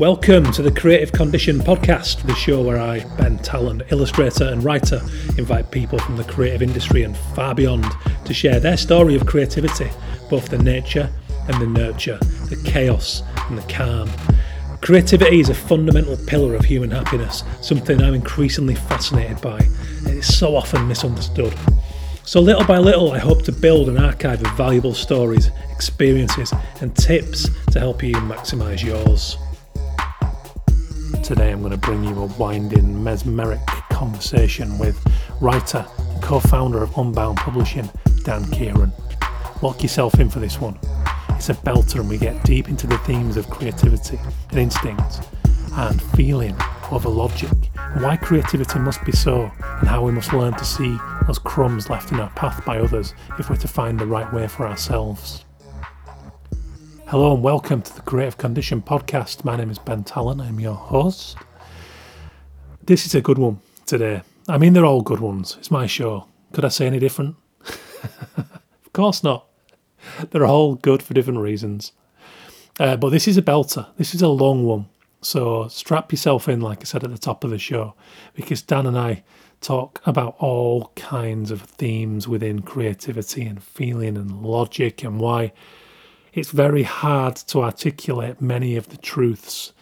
Welcome to the Creative Condition podcast, the show where I, Ben Tallon, illustrator and writer, invite people from the creative industry and far beyond to share their story of creativity, both the nature and the nurture, the chaos and the calm. Creativity is a fundamental pillar of human happiness, something I'm increasingly fascinated by. It is so often misunderstood. So, little by little, I hope to build an archive of valuable stories, experiences, and tips to help you maximise yours. Today I'm going to bring you a winding, mesmeric conversation with writer and co founder of Unbound Publishing, Dan Kieran. Lock yourself in for this one. It's a belter, and we get deep into the themes of creativity and instinct and feeling over logic, and why creativity must be so, and how we must learn to see those crumbs left in our path by others if we're to find the right way for ourselves. Hello and welcome to the Creative Condition podcast. My name is Ben Tallon, I'm your host. This is a good one today. I mean, they're all good ones. It's my show. Could I say any different? of course not. They're all good for different reasons. Uh, but this is a belter. This is a long one. So strap yourself in, like I said at the top of the show, because Dan and I talk about all kinds of themes within creativity and feeling and logic and why it's very hard to articulate many of the truths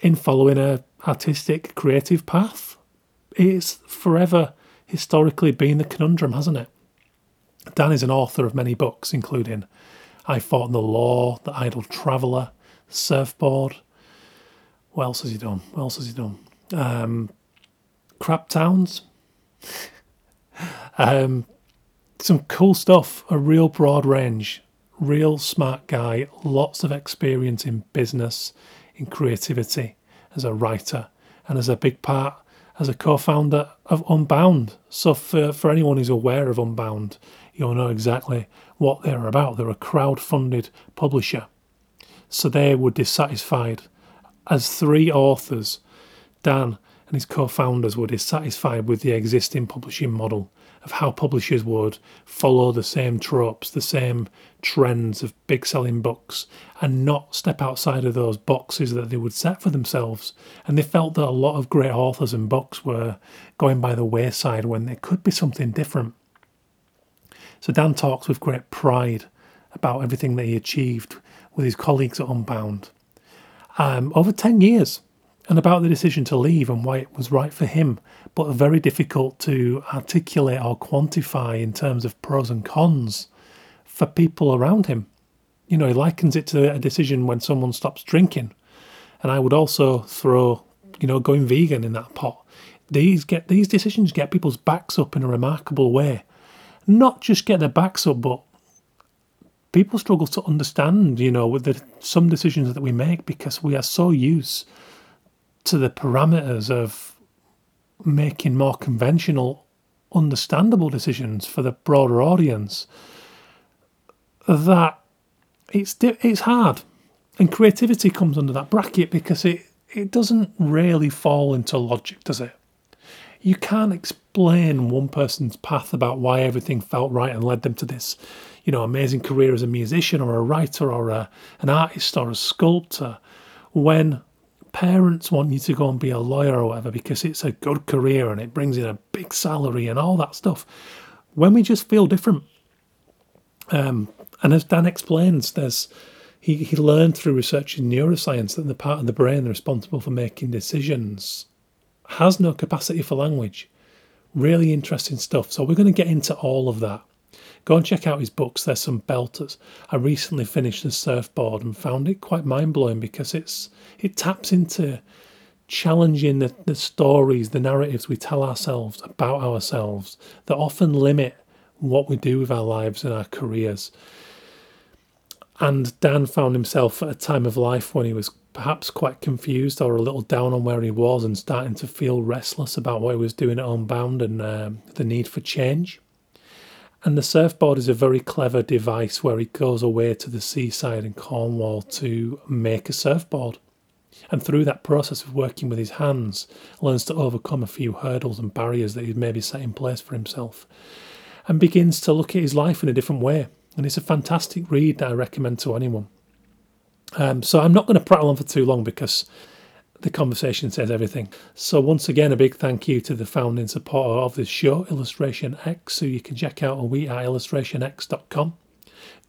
in following a artistic creative path. It's forever historically been the conundrum, hasn't it? Dan is an author of many books, including I Fought in the Law, The Idle Traveller, Surfboard. What else has he done? What else has he done? Um, Crap Towns. um, some cool stuff, a real broad range real smart guy, lots of experience in business, in creativity, as a writer, and as a big part as a co-founder of Unbound. So for, for anyone who's aware of Unbound, you'll know exactly what they're about. They're a crowd-funded publisher. So they were dissatisfied. As three authors, Dan and his co-founders were dissatisfied with the existing publishing model of how publishers would follow the same tropes, the same trends of big selling books, and not step outside of those boxes that they would set for themselves. And they felt that a lot of great authors and books were going by the wayside when there could be something different. So Dan talks with great pride about everything that he achieved with his colleagues at Unbound. Um, over 10 years, and about the decision to leave and why it was right for him, but very difficult to articulate or quantify in terms of pros and cons for people around him. You know, he likens it to a decision when someone stops drinking. And I would also throw, you know, going vegan in that pot. These get these decisions get people's backs up in a remarkable way. Not just get their backs up, but people struggle to understand, you know, with the, some decisions that we make because we are so used to the parameters of making more conventional, understandable decisions for the broader audience, that it's it's hard, and creativity comes under that bracket because it it doesn't really fall into logic, does it? You can't explain one person's path about why everything felt right and led them to this, you know, amazing career as a musician or a writer or a, an artist or a sculptor when parents want you to go and be a lawyer or whatever because it's a good career and it brings in a big salary and all that stuff. When we just feel different, um, and as Dan explains, there's he, he learned through research in neuroscience that the part of the brain responsible for making decisions has no capacity for language. Really interesting stuff. So we're going to get into all of that. Go and check out his books. There's some belters. I recently finished the surfboard and found it quite mind blowing because it's it taps into challenging the, the stories, the narratives we tell ourselves about ourselves that often limit what we do with our lives and our careers. And Dan found himself at a time of life when he was perhaps quite confused or a little down on where he was and starting to feel restless about what he was doing at Unbound and um, the need for change. And the surfboard is a very clever device where he goes away to the seaside in Cornwall to make a surfboard. And through that process of working with his hands, learns to overcome a few hurdles and barriers that he'd maybe set in place for himself. And begins to look at his life in a different way. And it's a fantastic read that I recommend to anyone. Um, so I'm not going to prattle on for too long because the conversation says everything. So once again, a big thank you to the founding supporter of this show, Illustration X, who you can check out on weareillustrationx.com.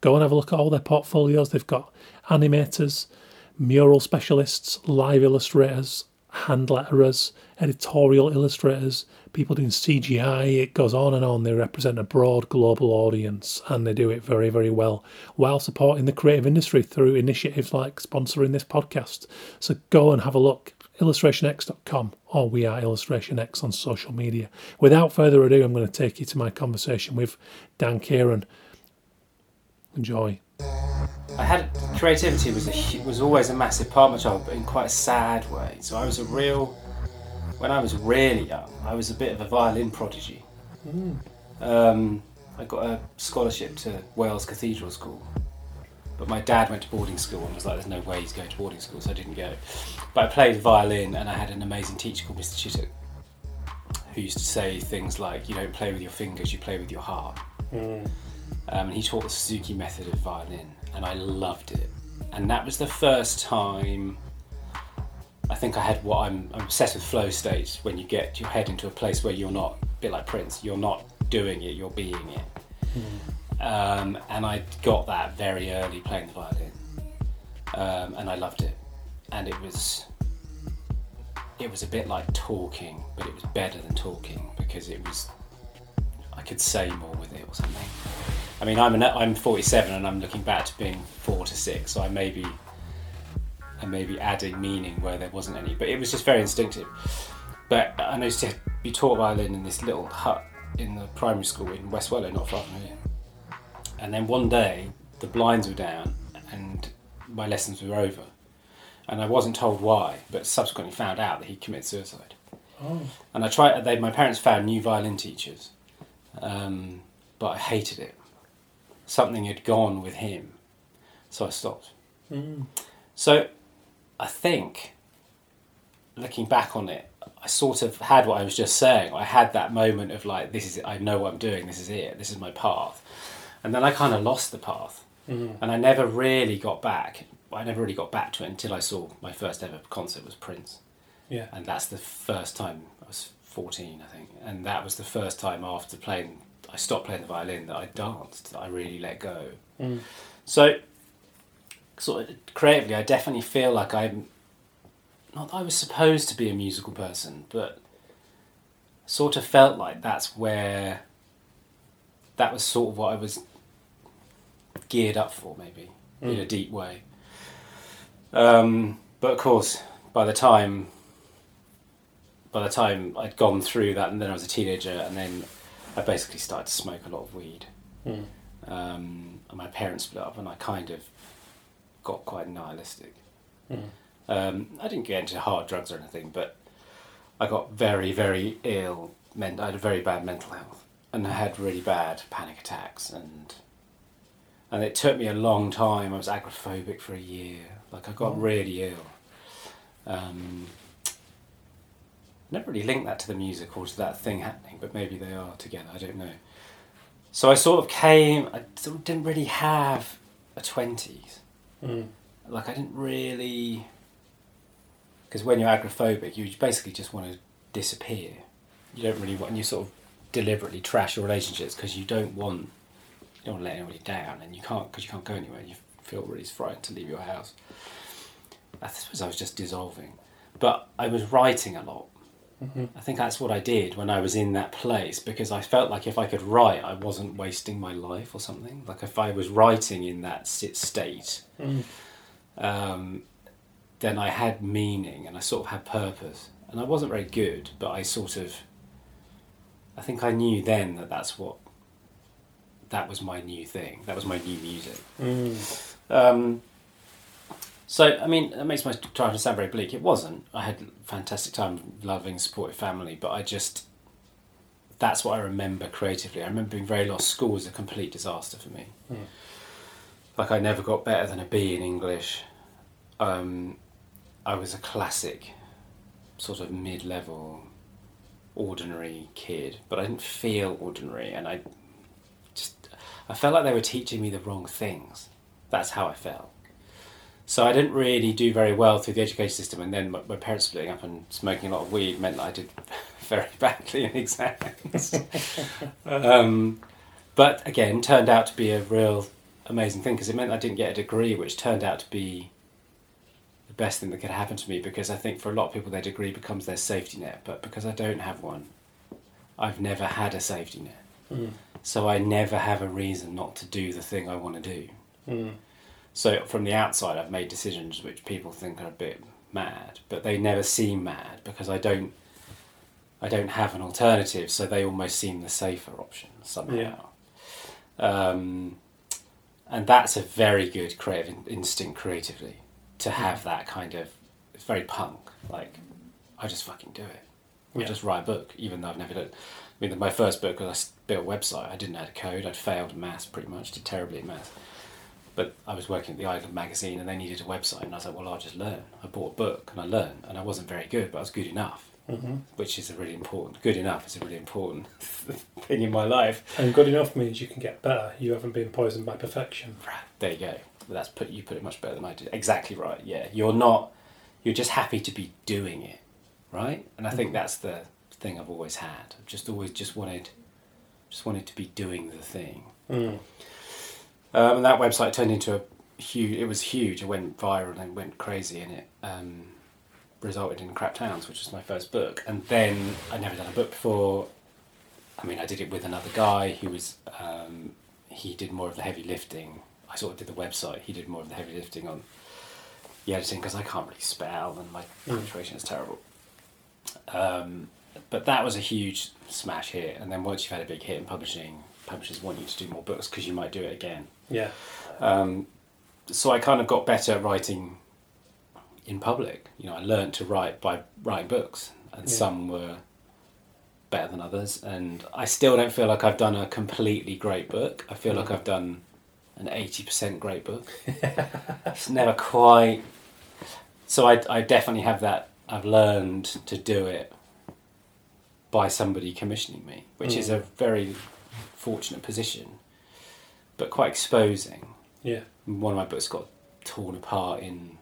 Go and have a look at all their portfolios. They've got animators, mural specialists, live illustrators, hand letterers, editorial illustrators, people doing CGI. It goes on and on. They represent a broad global audience and they do it very, very well while supporting the creative industry through initiatives like sponsoring this podcast. So go and have a look. IllustrationX.com or we are IllustrationX on social media. Without further ado, I'm going to take you to my conversation with Dan Kieran enjoy. I had creativity was a, was always a massive part of my job, but in quite a sad way. So I was a real, when I was really young, I was a bit of a violin prodigy. Mm. Um, I got a scholarship to Wells Cathedral School, but my dad went to boarding school and was like, "There's no way he's going to boarding school," so I didn't go. But I played violin, and I had an amazing teacher called Mr. Chittock, who used to say things like, "You don't play with your fingers, you play with your heart." Mm. Um, and he taught the Suzuki method of violin, and I loved it. And that was the first time I think I had what I'm, I'm obsessed with flow states when you get your head into a place where you're not, a bit like Prince, you're not doing it, you're being it. Mm. Um, and I got that very early playing the violin, um, and I loved it. And it was, it was a bit like talking, but it was better than talking because it was, I could say more with it or something. I mean, I'm an, I'm 47 and I'm looking back to being four to six, so I may be I may be adding meaning where there wasn't any, but it was just very instinctive. But I used to be taught violin in this little hut in the primary school in West Wellow, not far from here. And then one day the blinds were down and my lessons were over, and I wasn't told why, but subsequently found out that he committed suicide. Oh. And I tried. They, my parents found new violin teachers, um, but I hated it something had gone with him. So I stopped. Mm. So I think, looking back on it, I sort of had what I was just saying. I had that moment of like, this is it, I know what I'm doing, this is it, this is my path. And then I kind of lost the path. Mm. And I never really got back. I never really got back to it until I saw my first ever concert was Prince. Yeah. And that's the first time I was 14, I think. And that was the first time after playing I stopped playing the violin that I danced, that I really let go. Mm. So, sort of creatively, I definitely feel like I'm not that I was supposed to be a musical person, but sort of felt like that's where that was sort of what I was geared up for, maybe mm. in a deep way. Um, but of course, by the time by the time I'd gone through that, and then I was a teenager, and then I basically started to smoke a lot of weed. Mm. Um, and my parents split up, and I kind of got quite nihilistic. Mm. Um, I didn't get into hard drugs or anything, but I got very, very ill. Men- I had a very bad mental health, and I had really bad panic attacks, and and it took me a long time. I was agoraphobic for a year. Like I got mm. really ill. Um, never really linked that to the music or to that thing happening, but maybe they are together. I don't know. So I sort of came. I sort of didn't really have a twenties. Mm. Like I didn't really, because when you're agoraphobic, you basically just want to disappear. You don't really want. And you sort of deliberately trash your relationships because you don't want. You don't want to let anybody down, and you can't because you can't go anywhere. You feel really frightened to leave your house. I suppose I was just dissolving, but I was writing a lot Mm-hmm. I think that's what I did when I was in that place because I felt like if I could write, I wasn't wasting my life or something. Like if I was writing in that state, mm. um, then I had meaning and I sort of had purpose. And I wasn't very good, but I sort of, I think I knew then that that's what, that was my new thing. That was my new music. Mm. Um, so, I mean, that makes my childhood sound very bleak. It wasn't. I had a fantastic time, loving, supportive family, but I just, that's what I remember creatively. I remember being very lost. School was a complete disaster for me. Mm. Like, I never got better than a B in English. Um, I was a classic, sort of mid level, ordinary kid, but I didn't feel ordinary, and I just, I felt like they were teaching me the wrong things. That's how I felt. So I didn't really do very well through the education system, and then my, my parents splitting up and smoking a lot of weed meant that I did very badly in exams. um, but again, turned out to be a real amazing thing because it meant I didn't get a degree, which turned out to be the best thing that could happen to me because I think for a lot of people their degree becomes their safety net, but because I don't have one, I've never had a safety net. Mm. So I never have a reason not to do the thing I want to do. Mm. So from the outside, I've made decisions which people think are a bit mad, but they never seem mad because I don't. I don't have an alternative, so they almost seem the safer option somehow. Um, and that's a very good creative in- instinct creatively to have that kind of. It's very punk. Like, I just fucking do it. I Yeah. just write a book, even though I've never done. I mean, my first book was I built a website. I didn't know how to code. I'd failed at maths pretty much. Did terribly at maths. But I was working at the Idler magazine, and they needed a website, and I was like, "Well, I'll just learn." I bought a book, and I learned, and I wasn't very good, but I was good enough, hmm which is a really important. Good enough is a really important thing in my life. And good enough means you can get better. You haven't been poisoned by perfection. There you go. That's put you put it much better than I did. Exactly right. Yeah, you're not. You're just happy to be doing it, right? And I think Mhm. that's the thing I've always had. I've just always just wanted, just wanted to be doing the thing. Mm. Um, and that website turned into a huge. It was huge. It went viral and went crazy, and it um, resulted in Crap Towns, which was my first book. And then I'd never done a book before. I mean, I did it with another guy who was. Um, he did more of the heavy lifting. I sort of did the website. He did more of the heavy lifting on the editing because I can't really spell and my Mm. punctuation is terrible. Um, but that was a huge smash hit. And then once you've had a big hit in publishing, publishers want you to do more books because you might do it again. Yeah. Um, so I kind of got better at writing in public. You know, I learned to write by writing books, and Yeah. some were better than others. And I still don't feel like I've done a completely great book. I feel like Mm. I've done an eighty percent great book. it's never quite. So I, I definitely have that. I've learned to do it by somebody commissioning me, which is Mm. a very fortunate position, but quite exposing Yeah. one of my books got torn apart in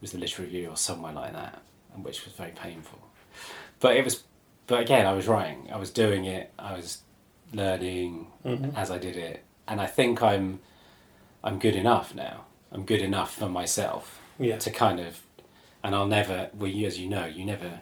was the literary review or somewhere like that, and which was very painful. But it was, but again, I was writing, I was doing it, I was learning Mhm. as I did it, and I think I'm, I'm good enough now. I'm good enough for myself Yeah. to kind of, and I'll never. Well, you, as you know, you never.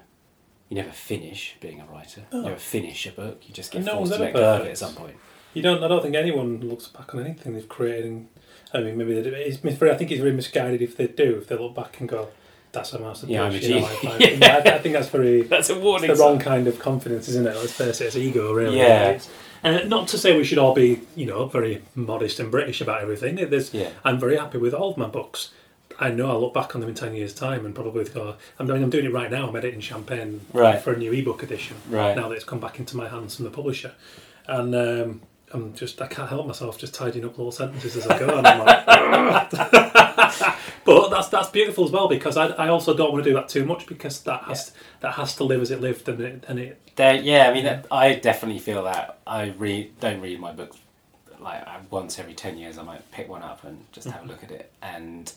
You never finish being a writer. Oh. You never finish a book. You just get No forced to let go of it at some point. You don't. I don't think anyone looks back on anything they've created. And, I mean, maybe they do. It's, I think it's very misguided if they do. If they look back and go, "That's a masterpiece." Yeah, I'm a you know, genius. I, I, I, I think that's very. That's a It's warning. the wrong kind of confidence, isn't it? Let's face it, it's ego, really. Yeah. It's- And not to say we should all be, you know, very modest and British about everything. There's, Yeah. I'm very happy with all of my books. I know I'll look back on them in 10 years' time and probably go, I'm doing, I'm doing it right now. I'm editing Champagne Right. for a new ebook edition Right. now that it's come back into my hands from the publisher. And um, I'm just, I can't help myself just tidying up little sentences as I go. And I'm like, but that's that's beautiful as well because I, I also don't want to do that too much because that has that has to live as it lived and it, and it There, yeah, I mean, that- I definitely feel that. I read, don't read my books like once every ten years. I might pick one up and just have a look at it, and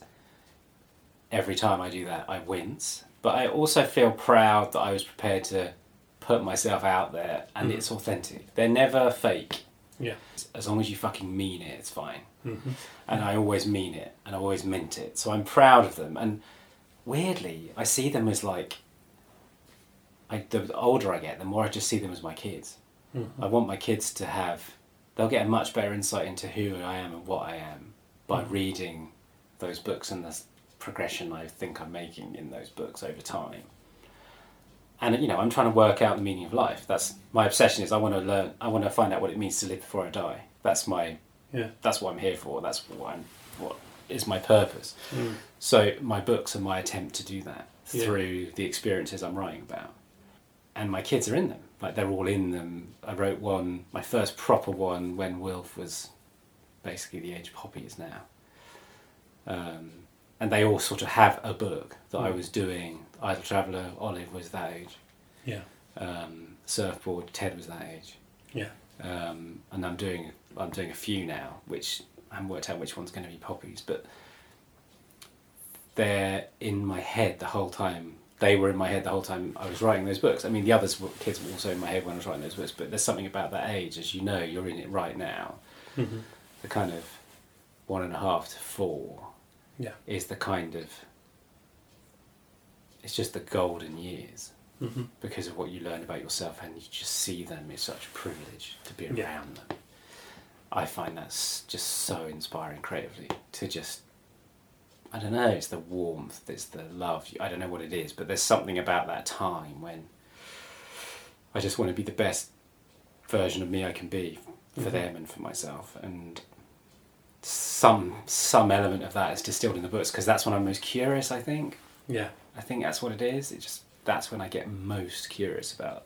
every time I do that, I wince. But I also feel proud that I was prepared to put myself out there, and Mm. it's authentic. They're never fake. Yeah. As long as you fucking mean it, it's fine. hmm And I always mean it, and I always meant it. So I'm proud of them. And weirdly, I see them as like. I, the older I get, the more I just see them as my kids. hmm I want my kids to have, they'll get a much better insight into who I am and what I am by Mhm. reading those books and the progression I think I'm making in those books over time. And you know, I'm trying to work out the meaning of life. That's my obsession. Is I want to learn. I want to find out what it means to live before I die. That's my. Yeah. That's what I'm here for. That's what I'm. What is my purpose? Mm. So my books are my attempt to do that Yeah. through the experiences I'm writing about, and my kids are in them. Like they're all in them. I wrote one, my first proper one, when Wilf was basically the age Poppy is now. Um, and they all sort of have a book that I Mm. was doing. Idle Traveller, Olive was that age. Yeah. Um, Surfboard, Ted was that age. Yeah. Um, and I'm doing I'm doing a few now, which I haven't worked out which one's going to be Poppy's, but they're in my head the whole time. They were in my head the whole time I was writing those books. I mean, the others were, kids were also in my head when I was writing those books. But there's something about that age, as you know, you're in it right now. Mm-hmm. The kind of one and a half to four Yeah. is the kind of it's just the golden years Mm-hmm. because of what you learn about yourself and you just see them it's such a privilege to be around Yeah. them i find that's just so inspiring creatively to just i don't know it's the warmth it's the love i don't know what it is but there's something about that time when i just want to be the best version of me i can be for Mhm. them and for myself and some some element of that is distilled in the books because that's when i'm most curious i think Yeah. I think that's what it is. It just that's when I get most curious about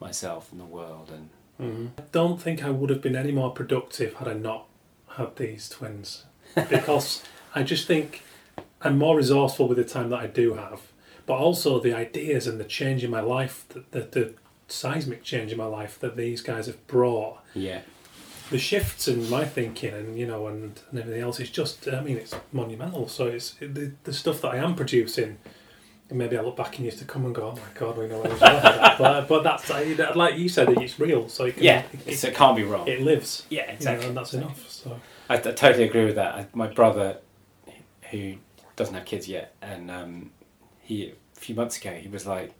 myself and the world and Mm-hmm. I don't think I would have been any more productive had I not had these twins. Because I just think I'm more resourceful with the time that I do have. But also the ideas and the change in my life, the, the, the seismic change in my life that these guys have brought, yeah, the shifts in my thinking and, you know, and, and everything else is just, I mean, it's monumental. So it's the, the stuff that I am producing. And maybe I look back in years to come and go, oh my God, we know where was that. But, but that's, like you said, it's real. So it, can, yeah. it, it, can't be wrong. it lives. yeah, you know, exactly. and that's enough. So I, I totally agree with that. I, my brother, who doesn't have kids yet, and um, he a few months ago he was like,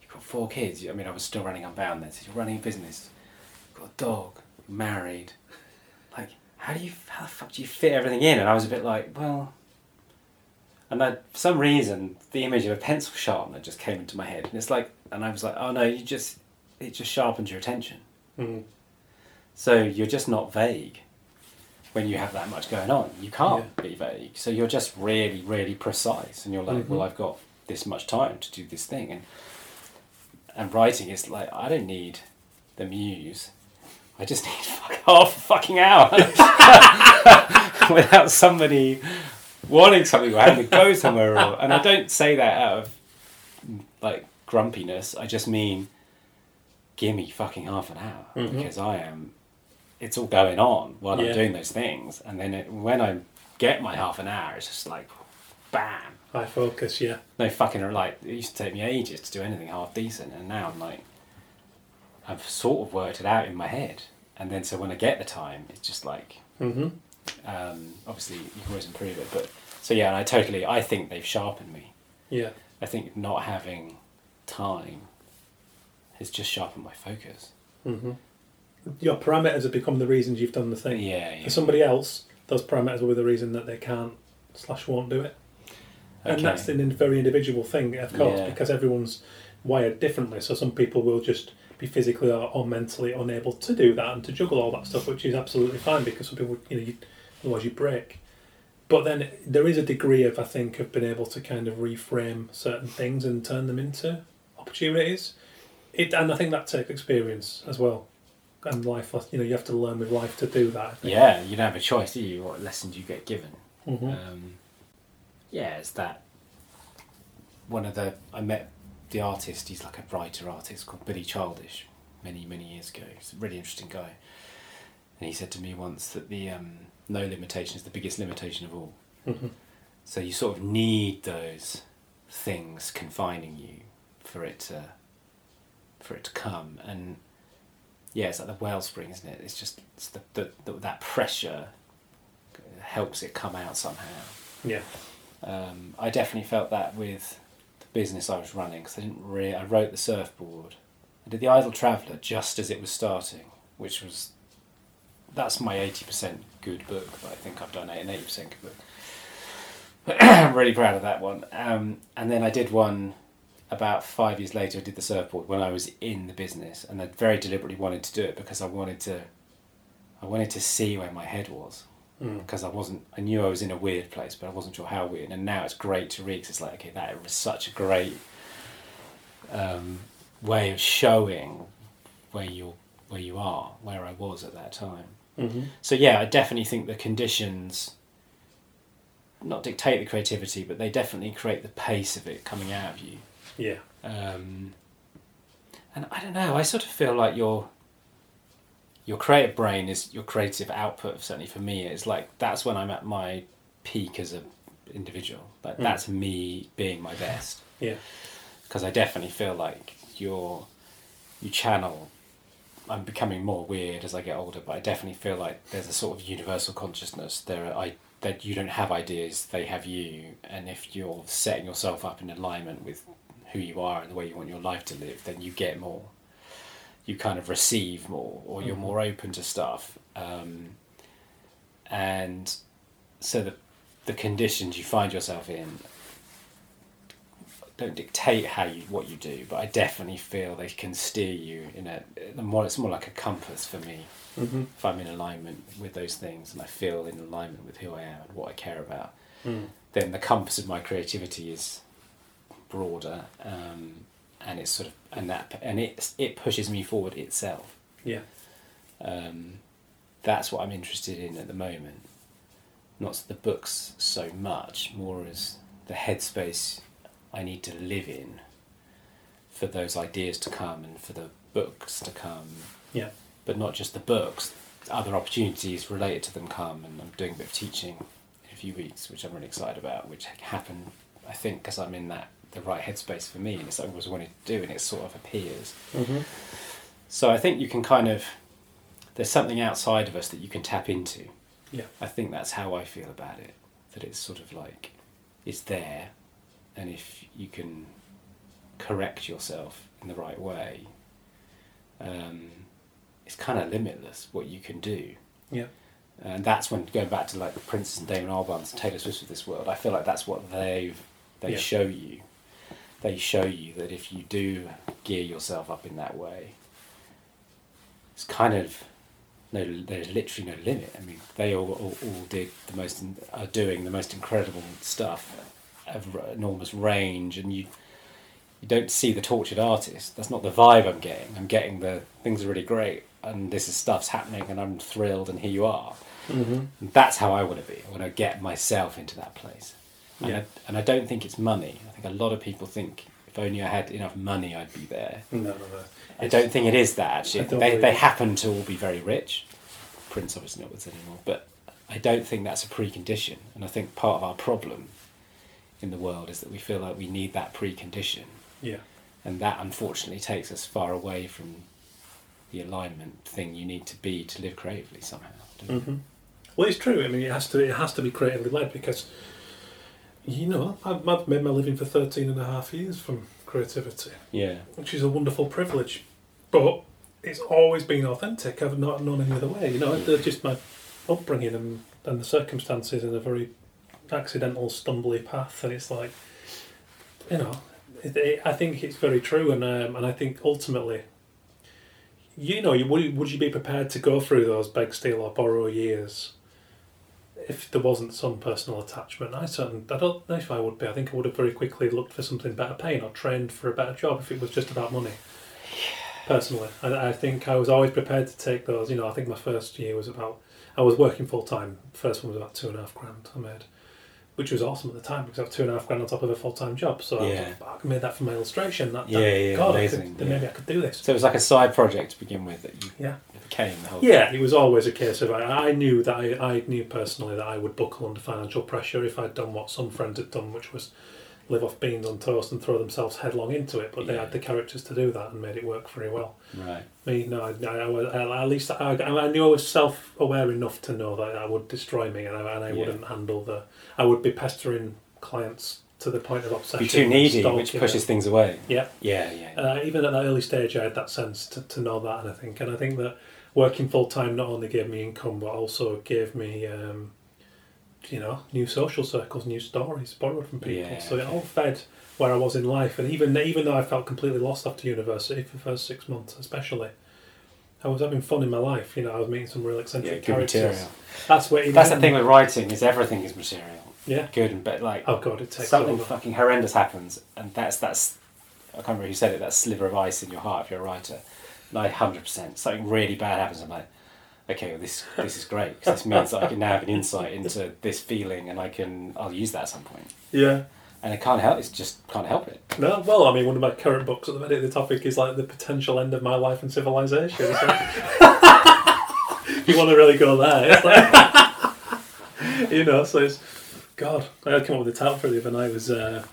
"You've got four kids." I mean, I was still running Unbound then. So you're running a business, you've got a dog, married. Like, how do you? How the fuck do you fit everything in? And I was a bit like, well. And I, for some reason, the image of a pencil sharpener just came into my head, and it's like, and I was like, oh no, you just, it just sharpens your attention. mm, So you're just not vague when you have that much going on. You can't be vague. So you're just really, really precise, and you're like, Mhm. well, I've got this much time to do this thing, and and writing is like, I don't need the muse. I just need fuck half a fucking hour without somebody wanting something or having to go somewhere. Or, and I don't say that out of like grumpiness. I just mean, give me fucking half an hour Mhm. because I am. It's all going on while Yeah. I'm doing those things, and then it, when I get my half an hour, it's just like, bam. high focus. Yeah, No fucking like it used to take me ages to do anything half decent, and now I'm like, I've sort of worked it out in my head, and then so when I get the time, it's just like, mm-hmm. um, obviously you can always improve it, but so yeah, and I totally, I think they've sharpened me. yeah, I think not having time has just sharpened my focus. mm-hmm. Your parameters have become the reasons you've done the thing. Yeah, yeah. For somebody else, those parameters will be the reason that they can't slash won't do it. Okay. And that's a very individual thing, of course, Yeah. because everyone's wired differently. So some people will just be physically or, or mentally unable to do that and to juggle all that stuff, which is absolutely fine because some people, you know, you, otherwise you break. But then there is a degree of, I think, of being able to kind of reframe certain things and turn them into opportunities. It, and I think that takes experience as well. And life, you know, you have to learn with life to do that. Yeah, you don't have a choice, do you? What lessons you get given? Mhm. Um, yeah, it's that. One of the I met the artist. He's like a writer artist called Billy Childish, many many years ago. He's a really interesting guy, and he said to me once that the um, no limitation is the biggest limitation of all. Mhm. So you sort of need those things confining you for it to for it to come and yeah it's like the wellspring isn't it it's just it's the, the, the that pressure helps it come out somehow Yeah. um, I definitely felt that with business I was running because I didn't really I wrote the surfboard I did the Idle Traveller just as it was starting which was that's my 80% good book but I think I've done an 80% good book I'm really proud of that one. Um, and then I did one about five years later. I did the surfboard when I was in the business, and I very deliberately wanted to do it because I wanted to. I wanted to see where my head was Mm. because I wasn't. I knew I was in a weird place, but I wasn't sure how weird. And now it's great to read 'cause it's like, okay, that was such a great um, way of showing where you're, where you are, where I was at that time. Mm-hmm. So yeah, I definitely think the conditions not dictate the creativity, but they definitely create the pace of it coming out of you. Yeah. Um, and I don't know, I sort of feel like your your creative brain is your creative output. Certainly for me, it's like that's when I'm at my peak as a individual. Like Mm. that's me being my best. Yeah. Because I definitely feel like you're you channel. I'm becoming more weird as I get older, but I definitely feel like there's a sort of universal consciousness. There are I that you don't have ideas, they have you, and if you're setting yourself up in alignment with who you are and the way you want your life to live, then you get more. You kind of receive more, or you're Mhm. more open to stuff. Um, and so the the conditions you find yourself in don't dictate how you what you do, but I definitely feel they can steer you in a the more it's more like a compass for me Mm-hmm. if I'm in alignment with those things and I feel in alignment with who I am and what I care about. Mm. Then the compass of my creativity is broader, um, and it's sort of and that and it it pushes me forward itself. Yeah. Um, that's what I'm interested in at the moment. Not the books so much, more as the headspace I need to live in for those ideas to come and for the books to come. Yeah. But not just the books, other opportunities related to them come, and I'm doing a bit of teaching in a few weeks, which I'm really excited about, which happen, I think, because I'm in that the right headspace for me, and it's something I was wanting to do, and it sort of appears. Mm-hmm. So I think you can kind of there's something outside of us that you can tap into. Yeah. I think that's how I feel about it. That it's sort of like it's there, and if you can correct yourself in the right way, um, it's kind of limitless what you can do. Yeah. And that's when going back to like the Princes and Damon Albarns and Taylor Swift of this world. I feel like that's what they've they Yeah. show you. They show you that if you do gear yourself up in that way, it's kind of no. There's literally no limit. I mean, they all all, all did the most are doing the most incredible stuff, of enormous range, and you you don't see the tortured artist. That's not the vibe I'm getting. I'm getting the things are really great, and this is stuff's happening, and I'm thrilled, and here you are. Mm-hmm. And that's how I want to be. I want to get myself into that place. And, Yeah. I, and I don't think it's money. I think a lot of people think if only I had enough money, I'd be there. No, no, no. I don't think it is that actually. They, believe they happen to all be very rich. Prince obviously not with us anymore, but I don't think that's a precondition. And I think part of our problem in the world is that we feel like we need that precondition, Yeah. and that unfortunately takes us far away from the alignment thing you need to be to live creatively somehow. Mm-hmm. Well, it's true. I mean, it has to it has to be creatively led because, you know, I've, I've made my living for 13 and a half years from creativity, Yeah. which is a wonderful privilege. But it's always been authentic. I've not known any other way. You know, they're just my upbringing and, and the circumstances in a very accidental, stumbly path. And it's like, you know, it, it, I think it's very true. And um, and I think ultimately, you know, you, would, would you be prepared to go through those beg, steal, or borrow years if there wasn't some personal attachment? I certainly, I don't know if I would be. I think I would have very quickly looked for something better paying or trained for a better job if it was just about money. Personally, I, I think I was always prepared to take those. You know, I think my first year was about, I was working full time. First one was about two and a half grand I made. Which was awesome at the time because I have two and a half grand on top of a full time job. So I, Yeah. I made that for my illustration. That, Yeah, that, yeah, God, amazing, could, then yeah. maybe I could do this. So it was like a side project to begin with that you Yeah. became the whole. Yeah, it was always a case of I, I knew that I, I knew personally that I would buckle under financial pressure if I'd done what some friends had done, which was live off beans on toast and throw themselves headlong into it. But they Yeah. had the characters to do that and made it work very well. Right. Me, no, I, I, was- at least I, I knew I was self-aware enough to know that I would destroy me and I, and I Yeah. wouldn't handle the. I would be pestering clients to the point of obsession. Be too needy, stalking which pushes them. things away. Yeah. Yeah, yeah. Uh, even at that early stage, I had that sense to, to know that, and I think, and I think that working full time not only gave me income, but also gave me, um, you know, new social circles, new stories borrowed from people. Yeah, so it all fed where I was in life, and even even though I felt completely lost after university for the first six months, especially. I was having fun in my life, you know. I was meeting some real yeah, eccentric good characters. material. That's what. That's the thing with writing is everything is material. Yeah. Good and bad. Like Oh god, it takes something over. fucking horrendous happens, and that's that's. I can't remember who said it. That sliver of ice in your heart if you're a writer. Like hundred percent. Something really bad happens. I'm like, okay, well, this this is great because this means that I can now have an insight into this feeling, and I can I'll use that at some point. Yeah. And it can't help. It's just can't help it. No, well, I mean, one of my current books at the minute, the topic is like the potential end of my life and civilization. So, you want to really go there, it's like, you know, so it's God, I came up with the title for the other night. It was uh,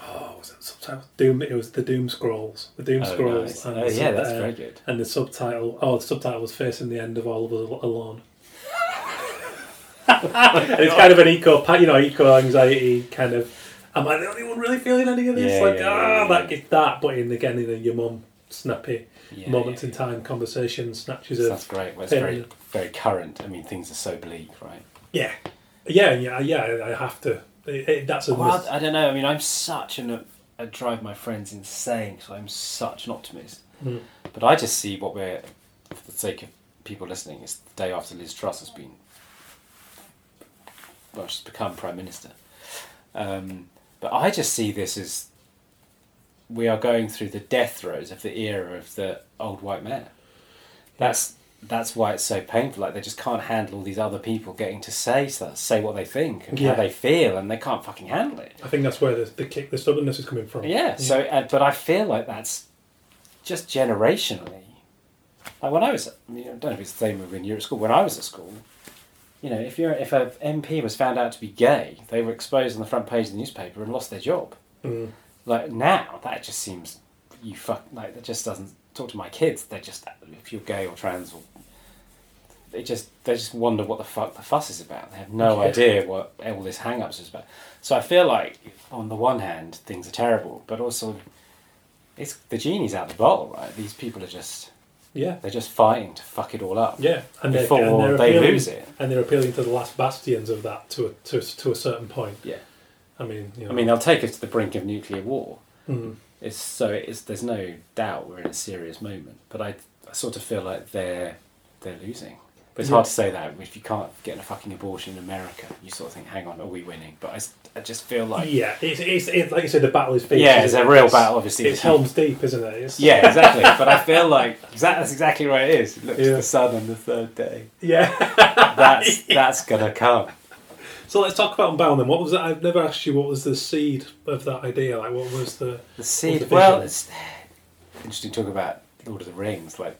oh, was it subtitle? Doom. It was the Doom Scrolls. The Doom Oh, Scrolls. nice. and Oh, the yeah, sub- that's uh, very good. And the subtitle. Oh, the subtitle was "Facing the End of All of Us Alone." and it's kind of an eco, you know, eco anxiety kind of. Am I the only one really feeling any of this? Yeah, like ah, yeah, that yeah. gets that, but in again in a, your mum snappy moments in time conversation snatches of That's great. Well, it's very, very current. I mean, things are so bleak, right? yeah, yeah, yeah, yeah. I have to. It, it, that's a Well, I don't know. I mean, I'm such an. I drive my friends insane because I'm such an optimist. Mm. But I just see what we're, for the sake of people listening, it's the day after Liz Truss has been, well, she's become Prime Minister. Um, but I just see this as we are going through the death throes of the era of the old white man. That's that's why it's so painful. Like they just can't handle all these other people getting to say stuff, say what they think and Yeah. how they feel, and they can't fucking handle it. I think that's where the, the kick, the stubbornness is coming from. Yeah. So, uh, but I feel like that's just generationally. Like when I was, I, mean, I don't know if it's the same when you're at school. When I was at school, you know, if you're if a MP was found out to be gay, they were exposed on the front page of the newspaper and lost their job. Mm. Like now, that just seems you fuck like that just doesn't talk to my kids. They're just if you're gay or trans or they just they just wonder what the fuck the fuss is about. They have no Yeah. idea what all this hang ups is about. So I feel like on the one hand things are terrible, but also it's the genie's out of the bottle, right? These people are just Yeah, they're just fighting to fuck it all up yeah, and they're, before and they're they lose it. and they're appealing to the last bastions of that to a, to to a certain point. Yeah. I mean, you know, I mean, they'll take us to the brink of nuclear war. mm, It's so it's there's no doubt we're in a serious moment, but I, I sort of feel like they're they're losing. But it's Yeah. hard to say that if you can't get a fucking abortion in America, you sort of think, hang on, are we winning? But I just feel like yeah, it's, it's, it's like you said, the battle is fierce. yeah, it's a real It's- battle. Obviously, It's Helm's Deep, isn't it? It's, Yeah, exactly. but I feel like exact, that's exactly where it is. Look Yeah. to the sun on the third day. yeah. That's that's gonna come. so let's talk about Unbound then. What was that? I've never asked you what was the seed of that idea. Like, what was the? The seed. the well, it's interesting to talk about Lord of the Rings. Like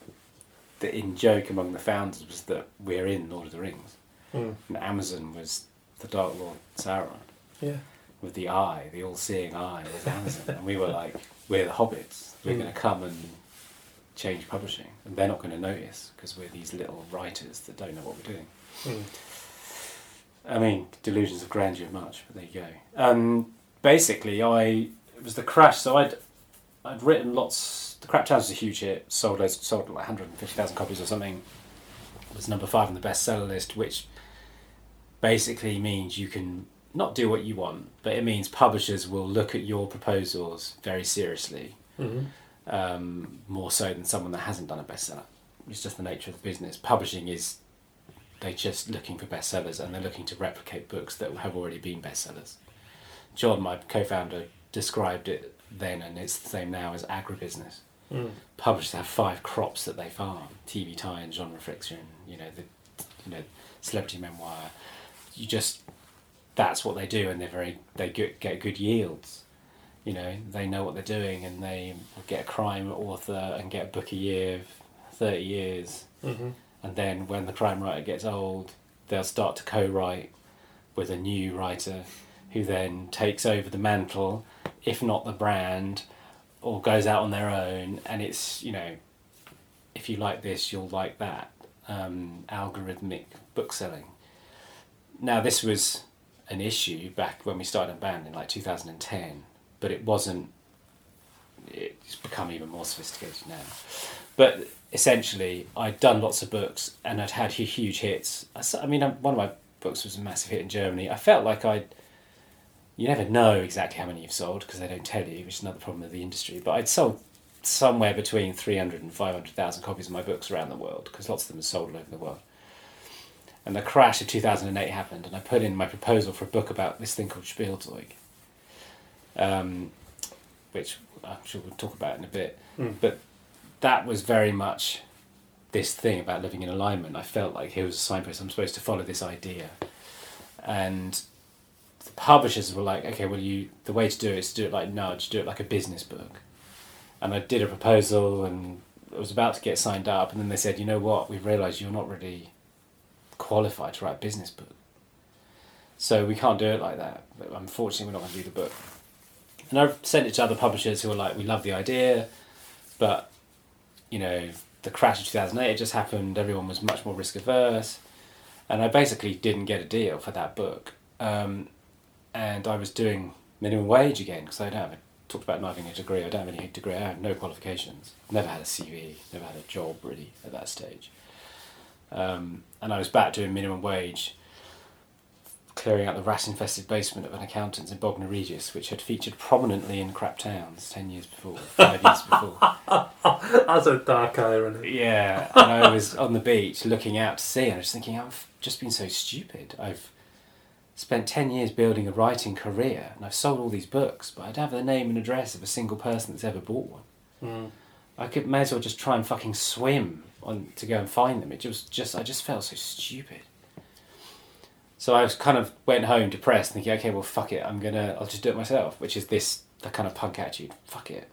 the in joke among the founders was that we're in Lord of the Rings, Mm, and Amazon was the Dark Lord Sauron yeah. with the eye, the all-seeing eye was Amazon, and we were like, we're the hobbits. We're Mm. going to come and change publishing, and they're not going to notice because we're these little writers that don't know what we're doing. Mm. I mean, delusions of grandeur much, but there you go. Um, basically, I it was the crash. So I'd I'd written lots. The Crap Challenge was a huge hit. Sold loads, sold like 150,000 copies or something. It was number five on the bestseller list, which basically means you can not do what you want, but it means publishers will look at your proposals very seriously, Mhm. um, more so than someone that hasn't done a bestseller. It's just the nature of the business. Publishing is they're just looking for bestsellers and they're looking to replicate books that have already been bestsellers. John, my co-founder, described it then, and it's the same now as agribusiness. Mm. Publishers have five crops that they farm: TV tie and genre fiction. You know the, you know, celebrity memoir. You just that's what they do, and they're very they get, get good yields. You know, they know what they're doing, and they get a crime author and get a book a year, thirty years, Mhm. and then when the crime writer gets old, they'll start to co-write with a new writer, who then takes over the mantle, if not the brand, or goes out on their own. And it's you know, if you like this, you'll like that. Um, algorithmic book selling. Now this was an issue back when we started Unbound in like 2010, but it wasn't. It's become even more sophisticated now. But essentially, I'd done lots of books and I'd had huge hits. i mean, um, one of my books was a massive hit in Germany. I felt like I'd. You never know exactly how many you've sold because they don't tell you, which is another problem of the industry. But I'd sold somewhere between 300 and 500,000 copies of my books around the world because lots of them are sold all over the world. And the crash of 2008 happened, and I put in my proposal for a book about this thing called Spielzeug, um, which I'm sure we'll talk about in a bit. Mm. But that was very much this thing about living in alignment. I felt like here was a signpost. I'm supposed to follow this idea, and the publishers were like, "Okay, well, you the way to do it is to do it like Nudge, do it like a business book." And I did a proposal, and I was about to get signed up, and then they said, "You know what? We've realised you're not really qualified to write a business book." So we can't do it like that. But unfortunately, we're not going to do the book. And I've sent it to other publishers who are like, we love the idea, but you know, the crash of 2008 had just happened. Everyone was much more risk averse, and I basically didn't get a deal for that book. Um, and I was doing minimum wage again because I don't have a, talked about not having a degree. I don't have any degree. I have no qualifications. Never had a CV. Never had a job really at that stage. Um, and I was back doing minimum wage, clearing out the rat-infested basement of an accountant's in Bognor Regis, which had featured prominently in Crap Towns ten years before, five years before. That's a dark irony. Yeah, and I was on the beach looking out to sea, and I was thinking, I've just been so stupid. I've spent 10 years building a writing career, and I've sold all these books, but I don't have the name and address of a single person that's ever bought one. Mm. I could may as well just try and fucking swim on to go and find them. It was just I just felt so stupid. So I was kind of went home depressed, thinking, okay, well, fuck it, I'm gonna, I'll just do it myself, which is this the kind of punk attitude. Fuck it,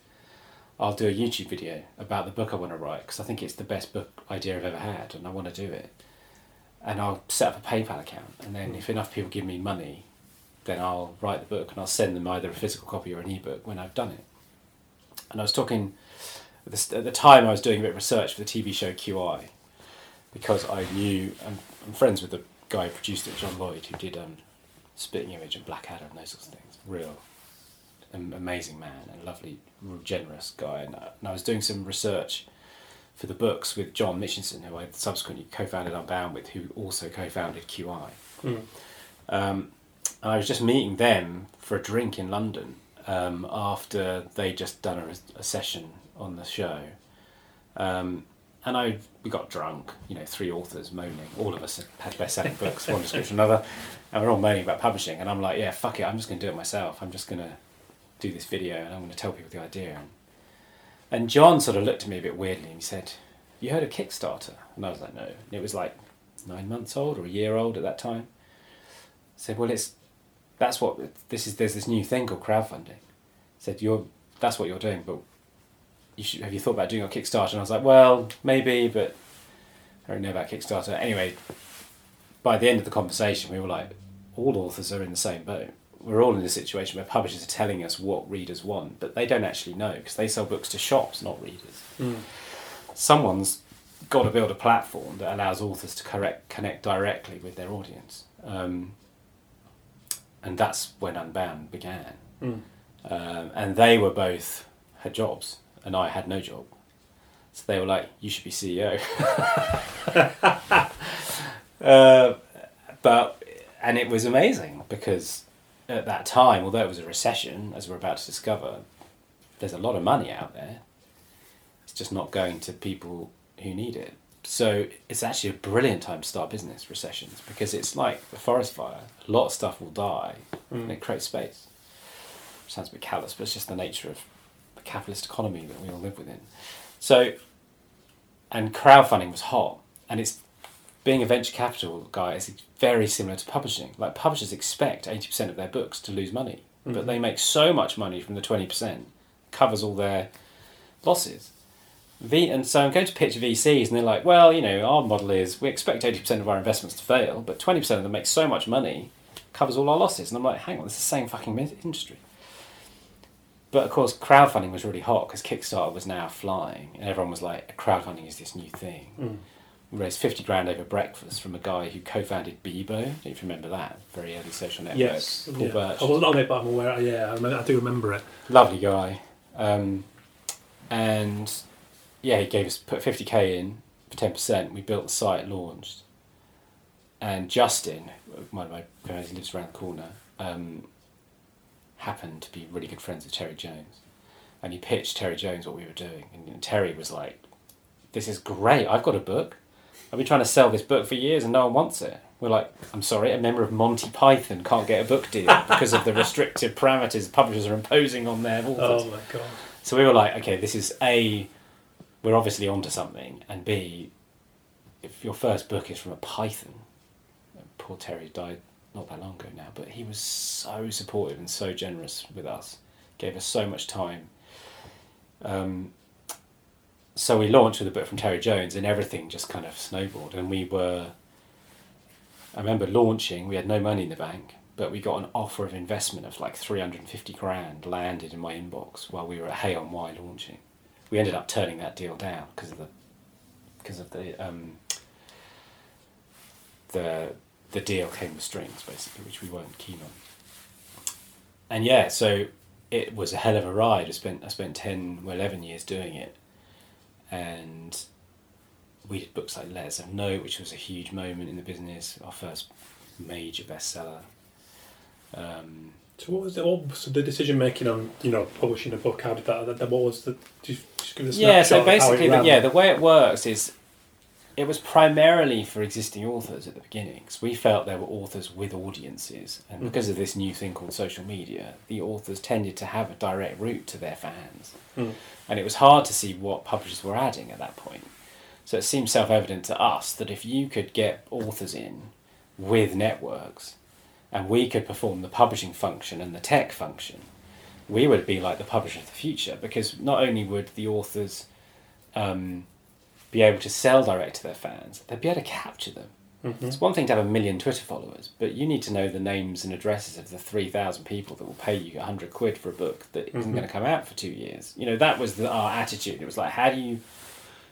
I'll do a YouTube video about the book I want to write because I think it's the best book idea I've ever had, and I want to do it. And I'll set up a PayPal account, and then if enough people give me money, then I'll write the book and I'll send them either a physical copy or an ebook when I've done it. And I was talking at the, time I was doing a bit of research for the TV show QI because I knew I'm, I'm friends with the guy who produced it, John Lloyd, who did um, Spitting Image and Blackadder and those sorts of things. Real am- amazing man and lovely, generous guy. And, uh, and I was doing some research for the books with John Mitchinson, who I subsequently co-founded Unbound with, who also co-founded QI. Mm. Um, and I was just meeting them for a drink in London um, after they'd just done a, a session on the show. Um, and I we got drunk, you know, three authors moaning. All of us had best-selling books, one description another, and we're all moaning about publishing. And I'm like, yeah, fuck it, I'm just going to do it myself. I'm just going to do this video, and I'm going to tell people the idea. And, and John sort of looked at me a bit weirdly, and he said, "You heard of Kickstarter?" And I was like, "No." And it was like nine months old or a year old at that time. I said, "Well, it's that's what this is. There's this new thing called crowdfunding." I said, "You're that's what you're doing, but you should, have you thought about doing a Kickstarter? And I was like, well, maybe, but I don't know about Kickstarter. Anyway, by the end of the conversation, we were like, all authors are in the same boat. We're all in a situation where publishers are telling us what readers want, but they don't actually know because they sell books to shops, not readers. Mm. Someone's got to build a platform that allows authors to correct, connect directly with their audience. Um, and that's when Unbound began. Mm. Um, and they were both had jobs and I had no job. So they were like, "You should be CEO." uh, but and it was amazing because at that time, although it was a recession, as we're about to discover, there's a lot of money out there. It's just not going to people who need it. So it's actually a brilliant time to start business recessions because it's like a forest fire. A lot of stuff will die, and mm. it creates space. Sounds a bit callous, but it's just the nature of the capitalist economy that we all live within. So, and crowdfunding was hot, and it's being a venture capital guy is very similar to publishing. Like publishers expect eighty percent of their books to lose money, Mhm. but they make so much money from the twenty percent covers all their losses. V and so I'm going to pitch VCs, and they're like, "Well, you know, our model is we expect eighty percent of our investments to fail, but twenty percent of them make so much money, covers all our losses." And I'm like, "Hang on, it's the same fucking industry." But of course, crowdfunding was really hot because Kickstarter was now flying, and everyone was like, "Crowdfunding is this new thing." Mm. Raised fifty grand over breakfast from a guy who co-founded Bebo. If you remember that, very early social network. Yes. Paul Yeah. Birch I wasn't on it, but I'm aware. Yeah, I, remember, I do remember it. lovely guy. Um, and yeah, he gave us put fifty k in for ten percent. We built the site, launched, and Justin, one of my friends who lives around the corner, um, happened to be really good friends with Terry Jones, and he pitched Terry Jones what we were doing, and Terry was like, "This is great. I've got a book. I've been trying to sell this book for years, and no one wants it." We're like, "I'm sorry, a member of Monty Python can't get a book deal because of the restrictive parameters publishers are imposing on their authors." Oh my god. So we were like, okay, this is A, we're obviously onto something, and B, if your first book is from a Python, poor Terry died not that long ago now, but he was so supportive and so generous with us, gave us so much time. Um, so we launched with a book from Terry Jones, and everything just kind of snowballed, and we were. I remember launching, we had no money in the bank, but we got an offer of investment of like 350 grand landed in my inbox while we were at Hay on Wye launching. We ended up turning that deal down because of the because of the um, the the deal came with strings basically, which we weren't keen on. And yeah, so it was a hell of a ride. I spent I spent ten or eleven years doing it, and we did books like Letters of Note, which was a huge moment in the business. Our first major bestseller. Um, So what was the, what was the decision making on you know publishing a book? How did that? that what was the? Just, just give us a yeah, so snapshot of how it basically, the, yeah, the way it works is it was primarily for existing authors at the beginning 'cause we felt there were authors with audiences, and Mhm. because of this new thing called social media, the authors tended to have a direct route to their fans, Mm. and it was hard to see what publishers were adding at that point. So it seemed self evident to us that if you could get authors in with networks, and we could perform the publishing function and the tech function, we would be like the publisher of the future because not only would the authors um, be able to sell direct to their fans, they'd be able to capture them. Mhm. It's one thing to have a million Twitter followers, but you need to know the names and addresses of the 3,000 people that will pay you 100 quid for a book that not Mhm. going to come out for two years. You know, that was the, our attitude. It was like, how do you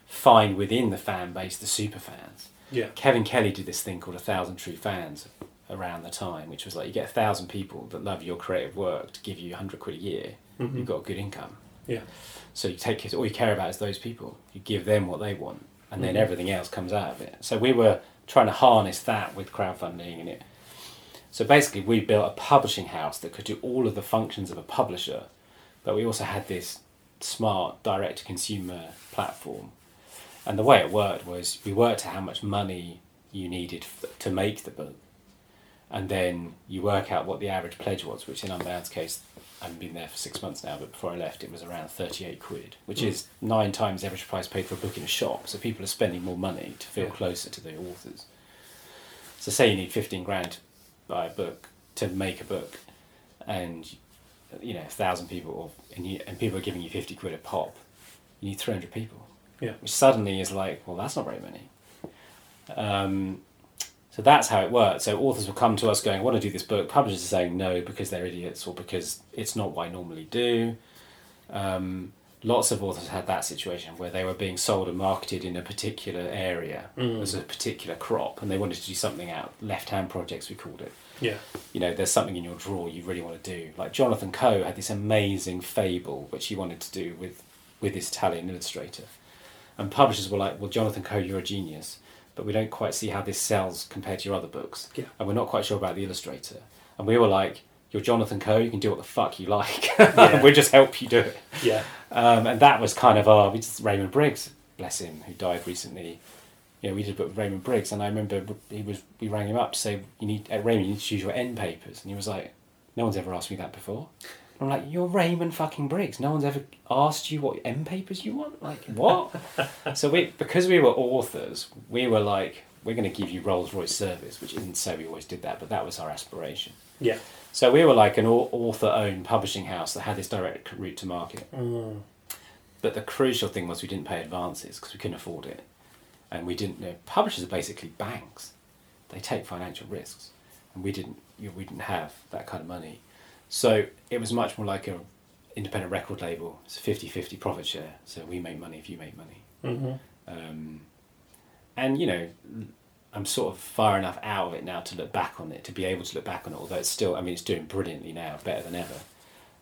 find within the fan base the super fans? Yeah. Kevin Kelly did this thing called a thousand true fans around the time, which was like you get a thousand people that love your creative work to give you a hundred quid a year. Mhm. You've got a good income. Yeah. So you take it. All you care about is those people. You give them what they want, and then Mhm. everything else comes out of it. So we were trying to harness that with crowdfunding and it. So basically, we built a publishing house that could do all of the functions of a publisher, but we also had this smart direct to consumer platform. And the way it worked was we worked out how much money you needed f- to make the book, and then you work out what the average pledge was, which in Unbound's case, I haven't been there for six months now, but before I left, it was around 38 quid, which Mm. is nine times the average price paid for a book in a shop. So people are spending more money to feel Yeah. closer to the authors. So say you need 15 grand to buy a book, to make a book, and you know, a thousand people, or, and, you, and people are giving you 50 quid a pop, you need 300 people. Yeah. Which suddenly is like, well, that's not very many. Um, so that's how it works. So authors will come to us going, I want to do this book. Publishers are saying no because they're idiots or because it's not what I normally do. Um, lots of authors had that situation where they were being sold and marketed in a particular area Mm. as a particular crop and they wanted to do something out. Left hand projects, we called it. Yeah. You know, there's something in your drawer you really want to do. Like Jonathan Coe had this amazing fable which he wanted to do with, with this Italian illustrator. And publishers were like, well, Jonathan Coe, you're a genius, but we don't quite see how this sells compared to your other books. Yeah. And we're not quite sure about the illustrator. And we were like, you're Jonathan Coe, you can do what the fuck you like. Yeah. we'll just help you do it. Yeah. Um, and that was kind of our, we just, Raymond Briggs, bless him, who died recently. You know, we did a book with Raymond Briggs, and I remember he was, we rang him up to say, you need, uh, Raymond, you need to choose your end papers. And he was like, no one's ever asked me that before. I'm like, you're Raymond fucking Briggs. No one's ever asked you what end papers you want. Like what? so we, because we were authors, we were like, we're going to give you Rolls Royce service, which isn't say we always did that, but that was our aspiration. Yeah. So we were like an author-owned publishing house that had this direct route to market. Mm. But the crucial thing was we didn't pay advances because we couldn't afford it, and we didn't. You know, publishers are basically banks; they take financial risks, and we didn't. You know, we didn't have that kind of money, so it was much more like a independent record label. It's a 50-50 profit share. So we make money if you make money, hmm um, and you know. I'm sort of far enough out of it now to look back on it, to be able to look back on it. Although it's still, I mean, it's doing brilliantly now, better than ever.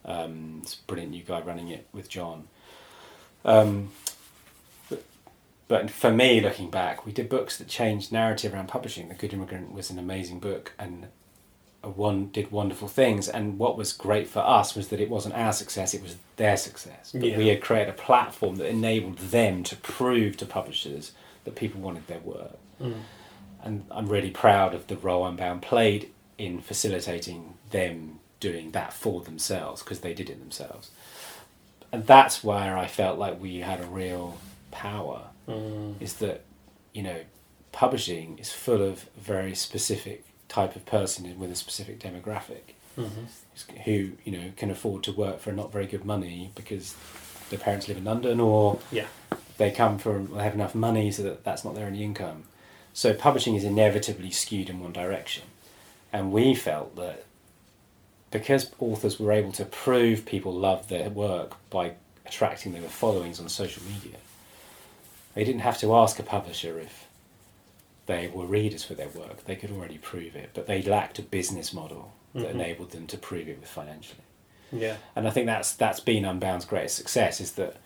Um, it's a brilliant new guy running it with John. Um, but, but for me, looking back, we did books that changed narrative around publishing. The Good Immigrant was an amazing book and one did wonderful things. And what was great for us was that it wasn't our success; it was their success. But Yeah. we had created a platform that enabled them to prove to publishers that people wanted their work. Mm. And I'm really proud of the role Unbound played in facilitating them doing that for themselves because they did it themselves. And that's where I felt like we had a real power Mm. is that, you know, publishing is full of very specific type of person with a specific demographic Mhm. who, you know, can afford to work for not very good money because their parents live in London or Yeah. they come from they have enough money so that that's not their only income. So publishing is inevitably skewed in one direction, and we felt that because authors were able to prove people loved their work by attracting their followings on social media, they didn't have to ask a publisher if they were readers for their work. They could already prove it, but they lacked a business model that Mhm. enabled them to prove it with financially. Yeah. And I think that's that's been Unbound's greatest success is that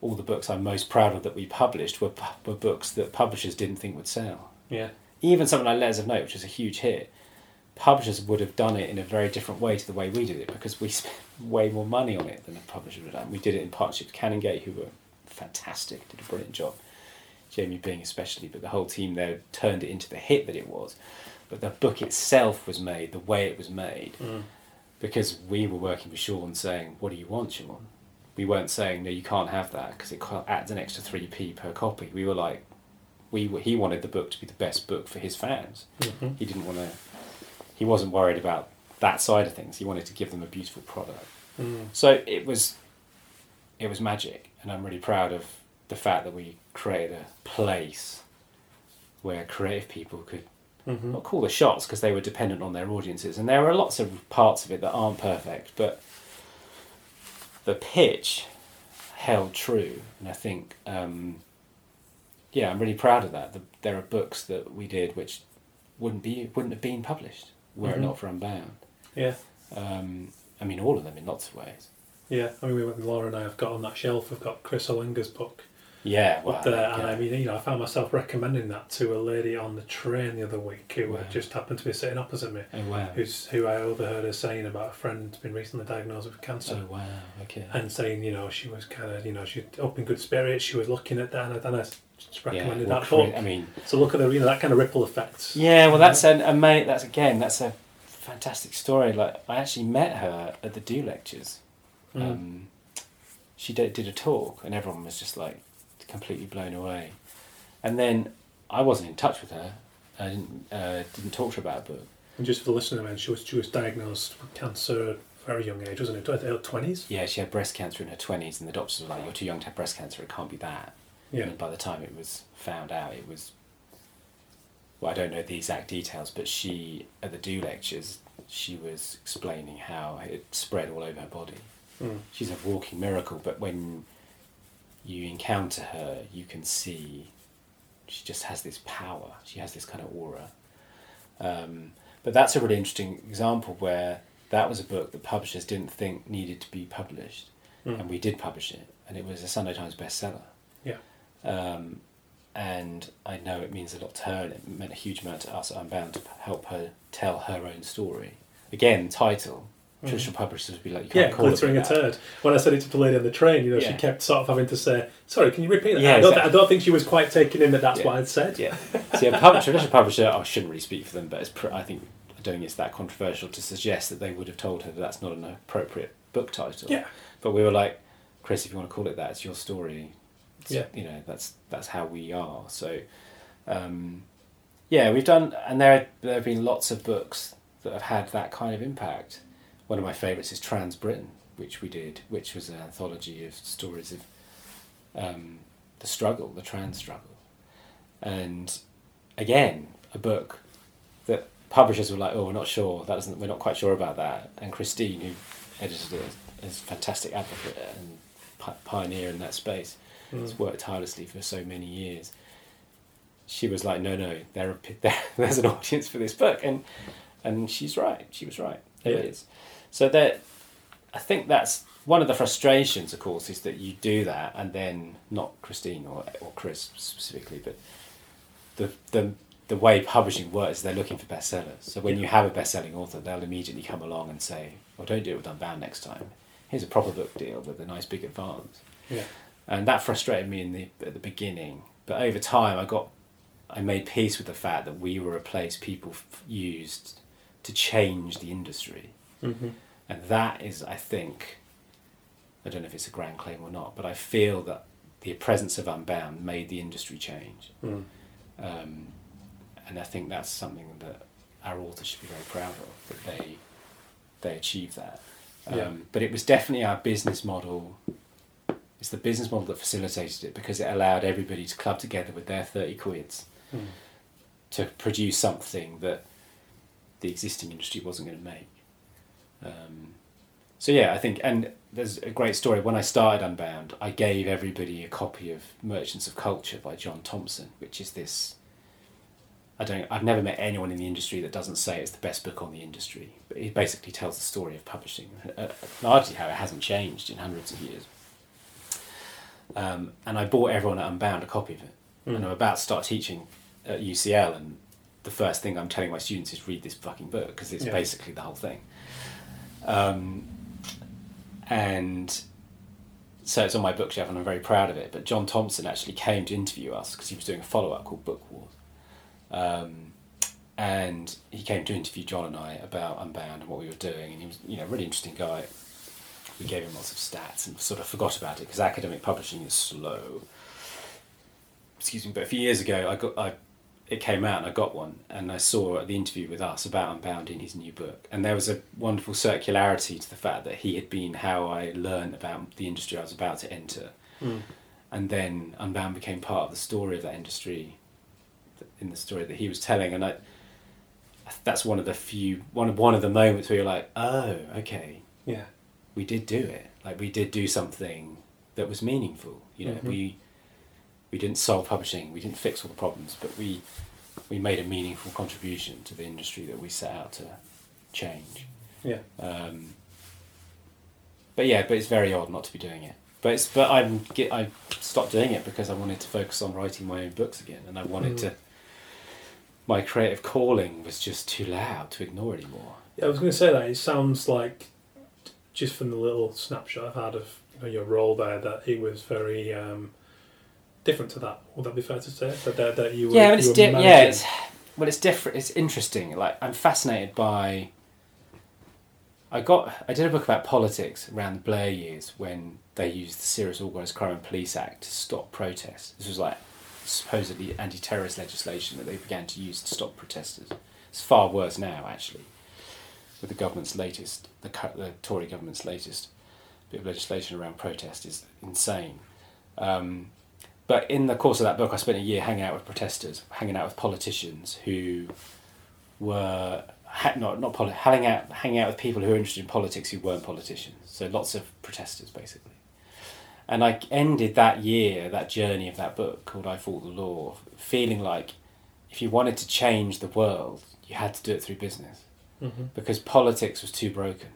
all the books I'm most proud of that we published were were books that publishers didn't think would sell. Yeah. Even something like Letters of Note, which was a huge hit, publishers would have done it in a very different way to the way we did it because we spent way more money on it than a publisher would have done. We did it in partnership with Canongate, who were fantastic, did a brilliant job. Jamie Byng especially, but the whole team there turned it into the hit that it was. But the book itself was made the way it was made Mm. because we were working with Shaun saying, "What do you want, Shaun?" We weren't saying, "No, you can't have that" because it adds an extra three p per copy. We were like, we were, he wanted the book to be the best book for his fans. Mhm. He didn't want to. He wasn't worried about that side of things. He wanted to give them a beautiful product. Mm. So it was, it was magic, and I'm really proud of the fact that we created a place where creative people could Mhm. not call the shots because they were dependent on their audiences, and there are lots of parts of it that aren't perfect, but the pitch held true, and I think, um, yeah, I'm really proud of that. The, there are books that we did which wouldn't be wouldn't have been published were Mhm. it not for Unbound. Yeah. Um, I mean, all of them in lots of ways. Yeah. I mean, we- Laura and I have got on that shelf. We've got Kris Hallenga's book Yeah, well, up there, that- and I mean, you know, I found myself recommending that to a lady on the train the other week who Wow. just happened to be sitting opposite me. oh wow, Who's who I overheard her saying about a friend who's been recently diagnosed with cancer. oh wow, okay, and saying, you know, she was kind of, you know, she up in good spirits. She was looking at that, and I, and I just recommended well, that book. I mean, So look at the, you know, that kind of ripple effect. Yeah, well, that's an ama- That's again, that's a fantastic story. Like I actually met her at the Do lectures. Mm. Um, she did, did a talk, and everyone was just like completely blown away. And then I wasn't in touch with her. I didn't uh, didn't talk to her about a book. And just for the listener, man, she was she was diagnosed with cancer at a very young age, wasn't it? Early twenties. Yeah, she had breast cancer in her twenties, and the doctors were like, "You're too young to have breast cancer. It can't be that." Yeah. And by the time it was found out, it was. Well, I don't know the exact details, but she at the do lectures, she was explaining how it spread all over her body. Mm. She's a walking miracle, but when you encounter her, you can see she just has this power. She has this kind of aura. Um, but that's a really interesting example where that was a book that publishers didn't think needed to be published, Mm. and we did publish it, and it was a Sunday Times bestseller. Yeah. Um, and I know it means a lot to her, and it meant a huge amount to us. I'm bound to help her tell her own story. Again, title. Mhm. Traditional publishers would be like, you can't Yeah, call glittering a turd. When I said it to the lady on the train, you know, Yeah. she kept sort of having to say, "Sorry, can you repeat that?" Yeah, I, don't exactly. I don't think she was quite taking in that that's Yeah. what I'd said. Yeah. A pub- traditional publisher, I shouldn't really speak for them, but it's pr- I think I don't think it's that controversial to suggest that they would have told her that that's not an appropriate book title. Yeah. But we were like, Kris, if you want to call it that, it's your story. It's- Yeah. You know, that's that's how we are. So, um, yeah, we've done, and there there have been lots of books that have had that kind of impact. One of my favourites is Trans Britain, which we did, which was an anthology of stories of um, the struggle, the trans struggle, and again, a book that publishers were like, "Oh, we're not sure. That doesn't. We're not quite sure about that." And Christine, who edited it, is a fantastic advocate and pioneer in that space. Mm. Has worked tirelessly for so many years. She was like, "No, no, there, are, there there's an audience for this book," and and she's right. She was right. There Yeah. is. So that I think that's one of the frustrations, of course, is that you do that and then not Christine or or Kris specifically, but the the the way publishing works, they're looking for bestsellers. So when you have a best-selling author, they'll immediately come along and say, "Well, don't do it with Unbound next time. Here's a proper book deal with a nice big advance." Yeah. And that frustrated me in the at the beginning, but over time, I got I made peace with the fact that we were a place people f- used to change the industry. Mm-hmm. And that is, I think, I don't know if it's a grand claim or not, but I feel that the presence of Unbound made the industry change. Mm. Um, and I think that's something that our authors should be very proud of, that they, they achieved that. Um, Yeah. But it was definitely our business model. It's the business model that facilitated it because it allowed everybody to club together with their 30 quids Mm. to produce something that the existing industry wasn't going to make. Um, so yeah, I think, and there's a great story. When I started Unbound, I gave everybody a copy of Merchants of Culture by John Thompson, which is this. I don't. I've never met anyone in the industry that doesn't say it's the best book on the industry. But it basically tells the story of publishing, uh, largely how it hasn't changed in hundreds of years. Um, and I bought everyone at Unbound a copy of it, Mm. and I'm about to start teaching at UCL, and the first thing I'm telling my students is read this fucking book because it's Yeah. basically the whole thing. Um, and so it's on my bookshelf, and I'm very proud of it. But John Thompson actually came to interview us because he was doing a follow up called Book Wars. Um, and he came to interview John and I about Unbound and what we were doing, and he was, you know, a really interesting guy. We gave him lots of stats and sort of forgot about it because academic publishing is slow. Excuse me, but a few years ago, I got I, it came out and I got one, and I saw the interview with us about Unbound in his new book, and there was a wonderful circularity to the fact that he had been how I learned about the industry I was about to enter, Mm. and then Unbound became part of the story of that industry, in the story that he was telling, and I. That's one of the few one of one of the moments where you're like, oh, okay, Yeah. we did do it. Like we did do something that was meaningful. You know, Mhm. we we didn't solve publishing, we didn't fix all the problems, but we we made a meaningful contribution to the industry that we set out to change. Yeah. Um, but yeah, but it's very odd not to be doing it. But it's but I'm get I stopped doing it because I wanted to focus on writing my own books again, and I wanted Mm. to. My creative calling was just too loud to ignore anymore. Yeah, I was going to say that. It sounds like, just from the little snapshot I've had of you know, your role there, that it was very um, different to that. Would that be fair to say? That, that, that you were, yeah, but it's di- yeah, it's well, it's different. It's interesting. Like I'm fascinated by. I got I did a book about politics around the Blair years when they used the Serious Organised Crime and Police Act to stop protests. This was like supposedly anti-terrorist legislation that they began to use to stop protesters. It's far worse now, actually, with the government's latest, the, the Tory government's latest bit of legislation around protest is insane. Um, but in the course of that book, I spent a year hanging out with protesters, hanging out with politicians who were ha- not not poli- hanging out hanging out with people who were interested in politics who weren't politicians. So lots of protesters, basically. And I ended that year, that journey of that book called "I Fought the Law," feeling like if you wanted to change the world, you had to do it through business Mhm. because politics was too broken.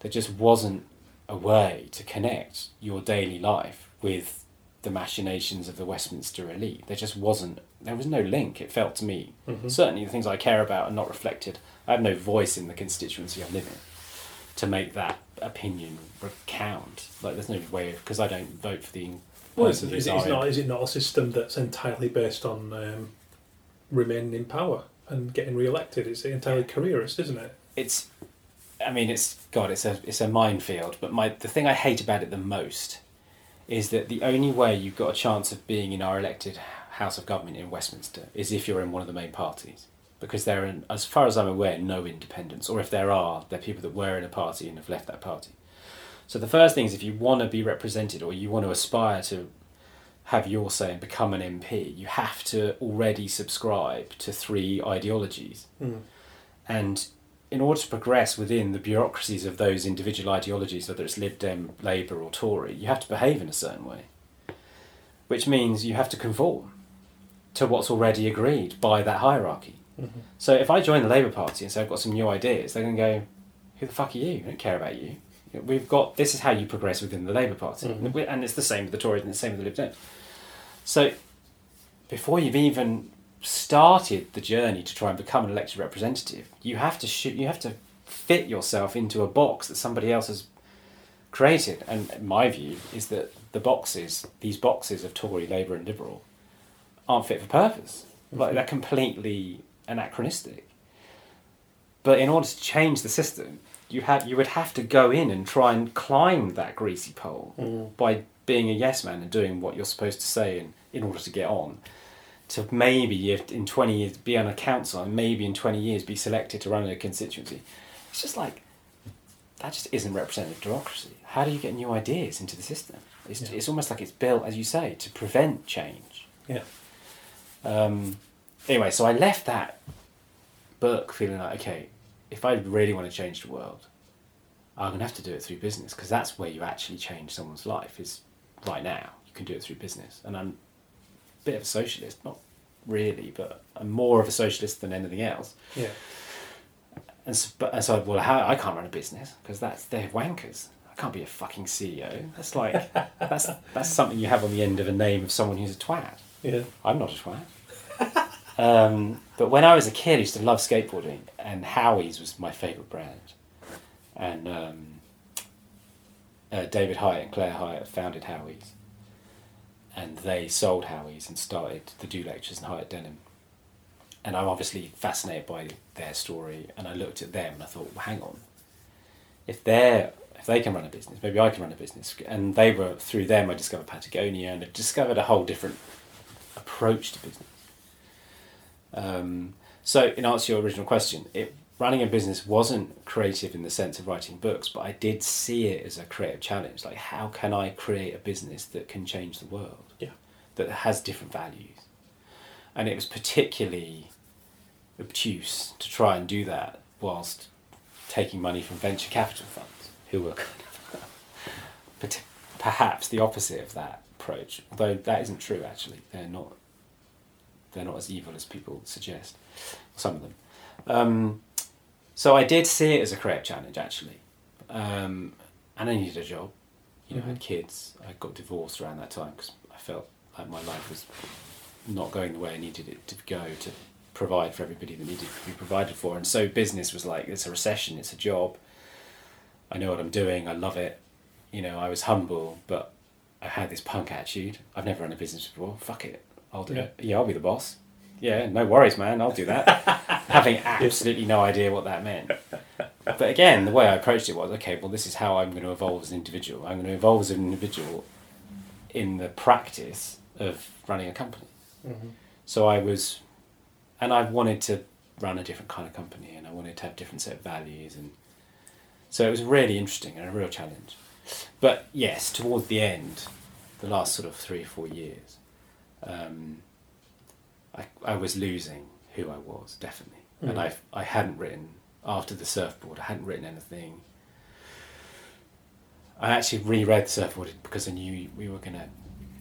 There just wasn't a way to connect your daily life with the machinations of the Westminster elite. There just wasn't. There was no link. It felt to me. Mhm. Certainly, the things I care about are not reflected. I have no voice in the constituency I live in to make that opinion recount. Like, there's no way because I don't vote for the Well, is, is, it- not, is it not a system that's entirely based on um, remaining in power and getting re-elected? It's entirely careerist, isn't it? it's I mean it's God it's a it's a minefield but my the thing I hate about it the most is that the only way you've got a chance of being in our elected House of Government in Westminster is if you're in one of the main parties. Because there are as far as I'm aware no independents. Or if there are they're people that were in a party and have left that party. So the first thing is if you want to be represented or you want to aspire to have your say and become an MP you have to already subscribe to three ideologies. Mm. and in order to progress within the bureaucracies of those individual ideologies, whether it's Lib Dem, Labour, or Tory, you have to behave in a certain way. Which means you have to conform to what's already agreed by that hierarchy. Mhm. So if I join the Labour Party and say I've got some new ideas, they're going to go, "Who the fuck are you? I don't care about you. We've got this is how you progress within the Labour Party, Mhm. and it's the same with the Tories and it's the same with the Lib Dems. So before you've even started the journey to try and become an elected representative, you have to shoot, you have to fit yourself into a box that somebody else has created. And my view is that the boxes, these boxes of Tory, Labour, and Liberal, aren't fit for purpose. Like they're completely anachronistic. But in order to change the system, you had you would have to go in and try and climb that greasy pole Mm. by being a yes man and doing what you're supposed to say in, in order to get on. To maybe in 20 years be on a council and maybe in 20 years be selected to run a constituency. It's just like, that just isn't representative democracy. How do you get new ideas into the system? It's, Yeah. it's almost like it's built, as you say, to prevent change. Yeah. Um, anyway, so I left that book feeling like, okay, if I really want to change the world, I'm going to have to do it through business because that's where you actually change someone's life. Is right now you can do it through business, and I'm bit of a socialist, not really, but I'm more of a socialist than anything else. Yeah. And so, but, and so well, how, I can't run a business because that's they're wankers. I can't be a fucking CEO. That's like that's that's something you have on the end of a name of someone who's a twat. Yeah. I'm not a twat. um, but when I was a kid, I used to love skateboarding, and Howies was my favourite brand. And um, uh, David Hieatt and Clare Hieatt founded Howies, and they sold Howies and started the Do Lectures and Hiut Denim. And I'm obviously fascinated by their story, and I looked at them and I thought, well, hang on, if they're if they can run a business, maybe I can run a business. And they were through them I discovered Patagonia and I discovered a whole different approach to business. Um, so, in answer to your original question, it, running a business wasn't creative in the sense of writing books, but I did see it as a creative challenge. Like, how can I create a business that can change the world? Yeah. That has different values. And it was particularly obtuse to try and do that whilst taking money from venture capital funds, who were kind of perhaps the opposite of that approach. Although that isn't true, actually. They're not. They're not as evil as people suggest. Some of them. Um, so I did see it as a career challenge, actually, um, and I needed a job. You know, I had kids. I got divorced around that time because I felt like my life was not going the way I needed it to go to provide for everybody that needed to be provided for. And so business was like, it's a recession, it's a job. I know what I'm doing, I love it. You know, I was humble, but I had this punk attitude. I've never run a business before. Fuck it. I'll do Yeah. it. Yeah, I'll be the boss. Yeah, no worries, man. I'll do that. Having absolutely no idea what that meant. But again, the way I approached it was okay, well, this is how I'm going to evolve as an individual. I'm going to evolve as an individual in the practice of running a company. Mm-hmm. So I was, and I wanted to run a different kind of company, and I wanted to have different set of values, and so it was really interesting and a real challenge. But yes, towards the end, the last sort of three or four years, um, I I was losing who I was definitely, and Mm. I I hadn't written after the surfboard. I hadn't written anything. I actually reread surfboard because I knew we were going to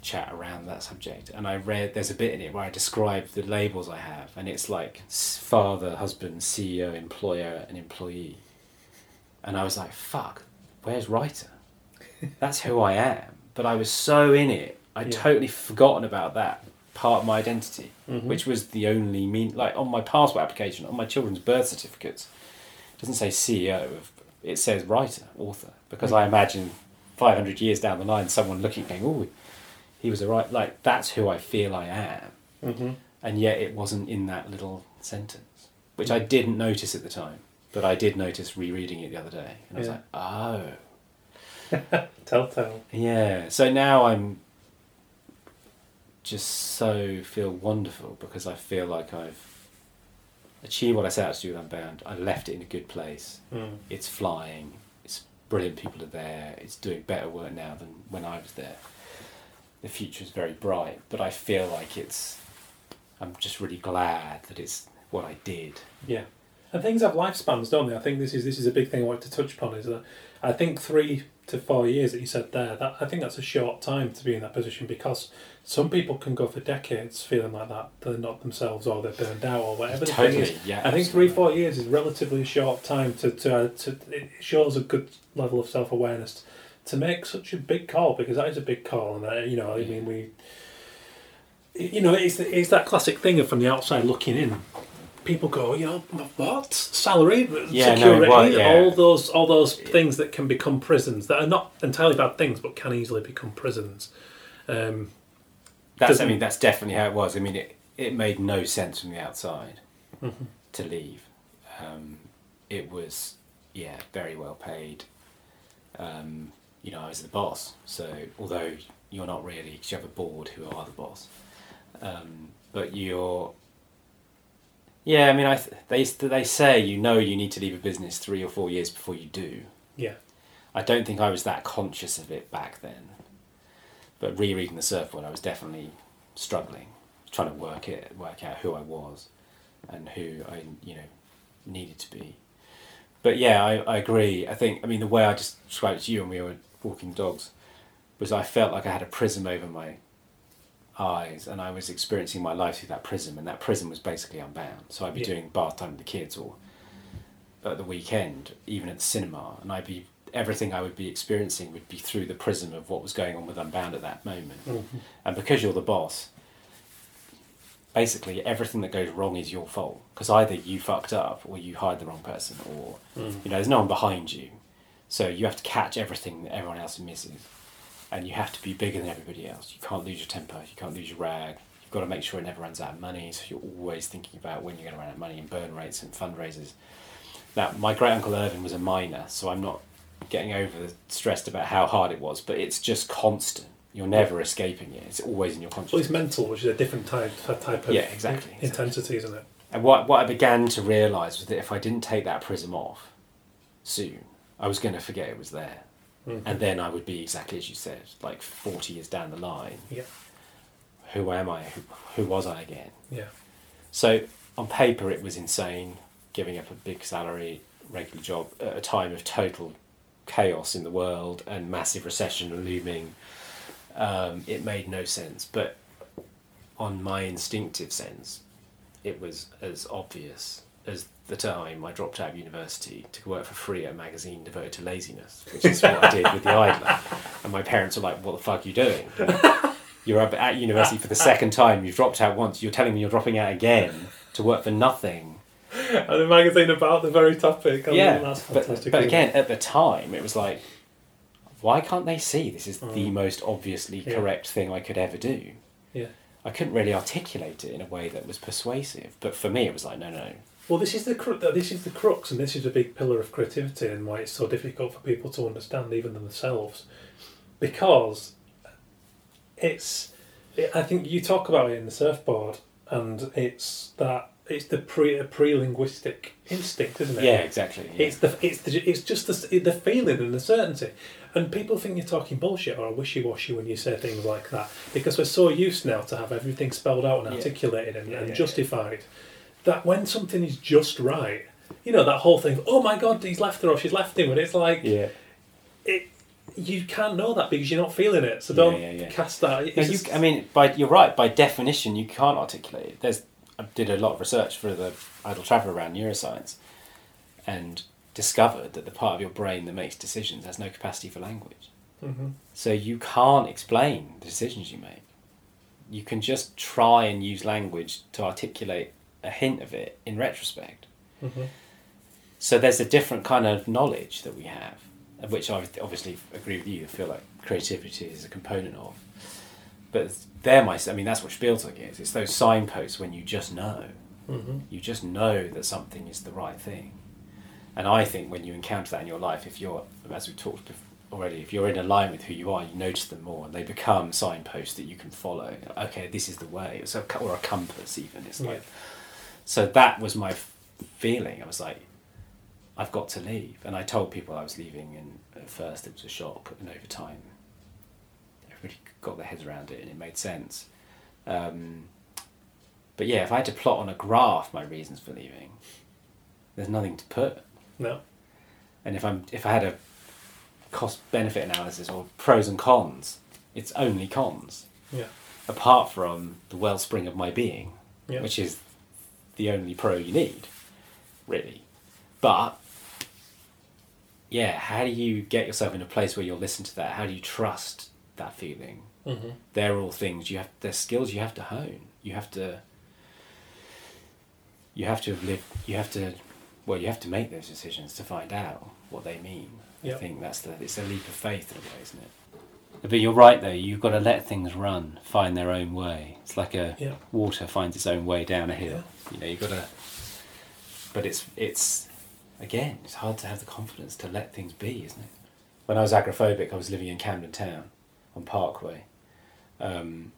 chat around that subject and i read there's a bit in it where i describe the labels i have and it's like father husband ceo employer and employee and i was like fuck where's writer that's who i am but i was so in it i Yeah. totally forgotten about that part of my identity Mhm. which was the only mean like on my passport application on my children's birth certificates it doesn't say ceo of it says writer author because i imagine 500 years down the line someone looking going oh he was a right like that's who I feel I am, Mm-hmm. and yet it wasn't in that little sentence, which I didn't notice at the time, but I did notice rereading it the other day, and I was Yeah. like, oh, Telltale. yeah. So now I'm just so feel wonderful because I feel like I've achieved what I set out to do with Unbound. I left it in a good place. Mm. It's flying. It's brilliant. People are there. It's doing better work now than when I was there. The future is very bright, but I feel like it's. I'm just really glad that it's what I did. Yeah, and things have lifespans, don't they? I think this is this is a big thing I wanted to touch upon. Is that I think three to four years that you said there. That I think that's a short time to be in that position because some people can go for decades feeling like that they're not themselves or they're burned out or whatever. the thing totally, is. yeah. I think three four years is relatively a short time to to, uh, to it shows a good level of self awareness to make such a big call because that is a big call and uh, you know I mean we you know it's it's that classic thing of from the outside looking in people go you know what salary Yeah, no, security well, yeah. all those all those things that can become prisons that are not entirely bad things but can easily become prisons um, That's. I mean, that's definitely how it was. I mean, it it made no sense from the outside Mm-hmm. to leave. Um, it was, yeah, very well paid. Um, you know, I was the boss, so although you're not really, because you have a board who are the boss, um, but you're. Yeah, I mean, I th- they they say you know you need to leave a business three or four years before you do. yeah I don't think I was that conscious of it back then. But rereading the surfboard, I was definitely struggling, trying to work it, work out who I was, and who I, you know, needed to be. but yeah, I, I agree. I think I mean the way I just described it to you when we were walking dogs was I felt like I had a prism over my eyes and I was experiencing my life through that prism and that prism was basically unbound. So I'd be Yeah. doing bath time with the kids or at the weekend, even at the cinema, and I'd be everything I would be experiencing would be through the prism of what was going on with Unbound at that moment. Mm-hmm. And because you're the boss, basically everything that goes wrong is your fault because either you fucked up or you hired the wrong person or you know there's no one behind you so you have to catch everything that everyone else misses and you have to be bigger than everybody else. You can't lose your temper. You can't lose your rag. You've got to make sure it never runs out of money. So you're always thinking about when you're going to run out of money and burn rates and fundraisers. Now my great uncle irvin was a miner so i'm not getting over stressed about how hard it was but it's just constant. You're never escaping it. It's always in your consciousness. Well, it's mental, which is a different type type of Yeah, exactly, intensity, isn't it? And what, what I began to realise was that if I didn't take that prism off soon, I was going to forget it was there. And then I would be exactly as you said, like 40 years down the line. Yeah, Who am I? Who, who was I again? yeah, So on paper, it was insane giving up a big salary, regular job at a time of total chaos in the world and massive recession looming. Um, it made no sense. But on my instinctive sense, it was as obvious as the time I dropped out of university to work for free at a magazine devoted to laziness, which is what I did with the Idler. And my parents were like, "What the fuck are you doing?" You're up at university for the second time. You've dropped out once. You're telling me you're dropping out again to work for nothing. and a magazine about the very topic. I mean, yeah, that's but, but again, at the time, it was like, why can't they see this is the Mm. most obviously Yeah. correct thing I could ever do? yeah. I couldn't really articulate it in a way that was persuasive. But for me, it was like, no, no, Well, this is the cru- this is the crux, and this is a big pillar of creativity, and why it's so difficult for people to understand, even themselves, because it's. I think you talk about it in the surfboard, and it's that it's the pre pre linguistic instinct, isn't it? yeah, exactly. yeah. It's the it's the, it's just the, the feeling and the certainty, and people think you're talking bullshit or wishy washy when you say things like that because we're so used now to have everything spelled out and Yeah. articulated and, Yeah, and justified that when something is just right, you know that whole thing. Oh my God, he's left her or she's left him, and it's like yeah. it. You can't know that because you're not feeling it, so don't Yeah, yeah, cast that. No, you, I mean, by you're right. By definition, you can't articulate it. There's, I did a lot of research for the Idle Traveller around neuroscience, and discovered that the part of your brain that makes decisions has no capacity for language. Mhm. So you can't explain the decisions you make. You can just try and use language to articulate a hint of it in retrospect. Mhm. So there's a different kind of knowledge that we have, of which I obviously agree with you. I feel like creativity is a component of. But they're my, I mean, that's what Spielberg is. It's those signposts when you just know. Mhm. You just know that something is the right thing. And I think when you encounter that in your life, if you're, as we talked bef- already, if you're in alignment with who you are, you notice them more, and they become signposts that you can follow. Okay, this is the way, it's a, or a compass even. It's like, Yeah. So that was my feeling. I was like, I've got to leave, and I told people I was leaving, and at first it was a shock, and over time, everybody got their heads around it, and it made sense. Um, but yeah, if I had to plot on a graph my reasons for leaving, there's nothing to put. No. And if I'm if I had a cost benefit analysis or pros and cons, it's only cons. Yeah. Apart from the wellspring of my being, Yeah. which is the only pro you need, really. But yeah, how do you get yourself in a place where you'll listen to that? How do you trust that feeling? Mm-hmm. they're all things you have they're skills you have to hone you have to you have to have lived you have to well you have to make those decisions to find out what they mean i think that's the it's a leap of faith in a way isn't it but you're right though you've got to let things run find their own way it's like a Yeah. water finds its own way down a hill Yeah. you know you've got to but it's it's again it's hard to have the confidence to let things be isn't it when i was agoraphobic i was living in camden town on parkway um,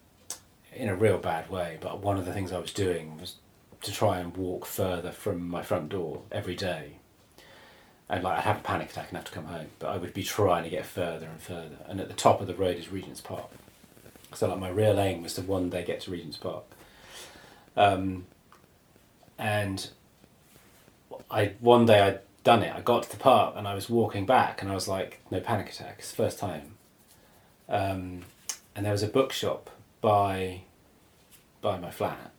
in a real bad way. But one of the things I was doing was to try and walk further from my front door every day. And like I'd have a panic attack and have to come home, but I would be trying to get further and further. And at the top of the road is Regent's Park. So like my real aim was to one day get to Regent's Park. Um, and I one day I'd done it. I got to the park and I was walking back and I was like, no panic attack. It's the first time. Um, and there was a bookshop by by my flat,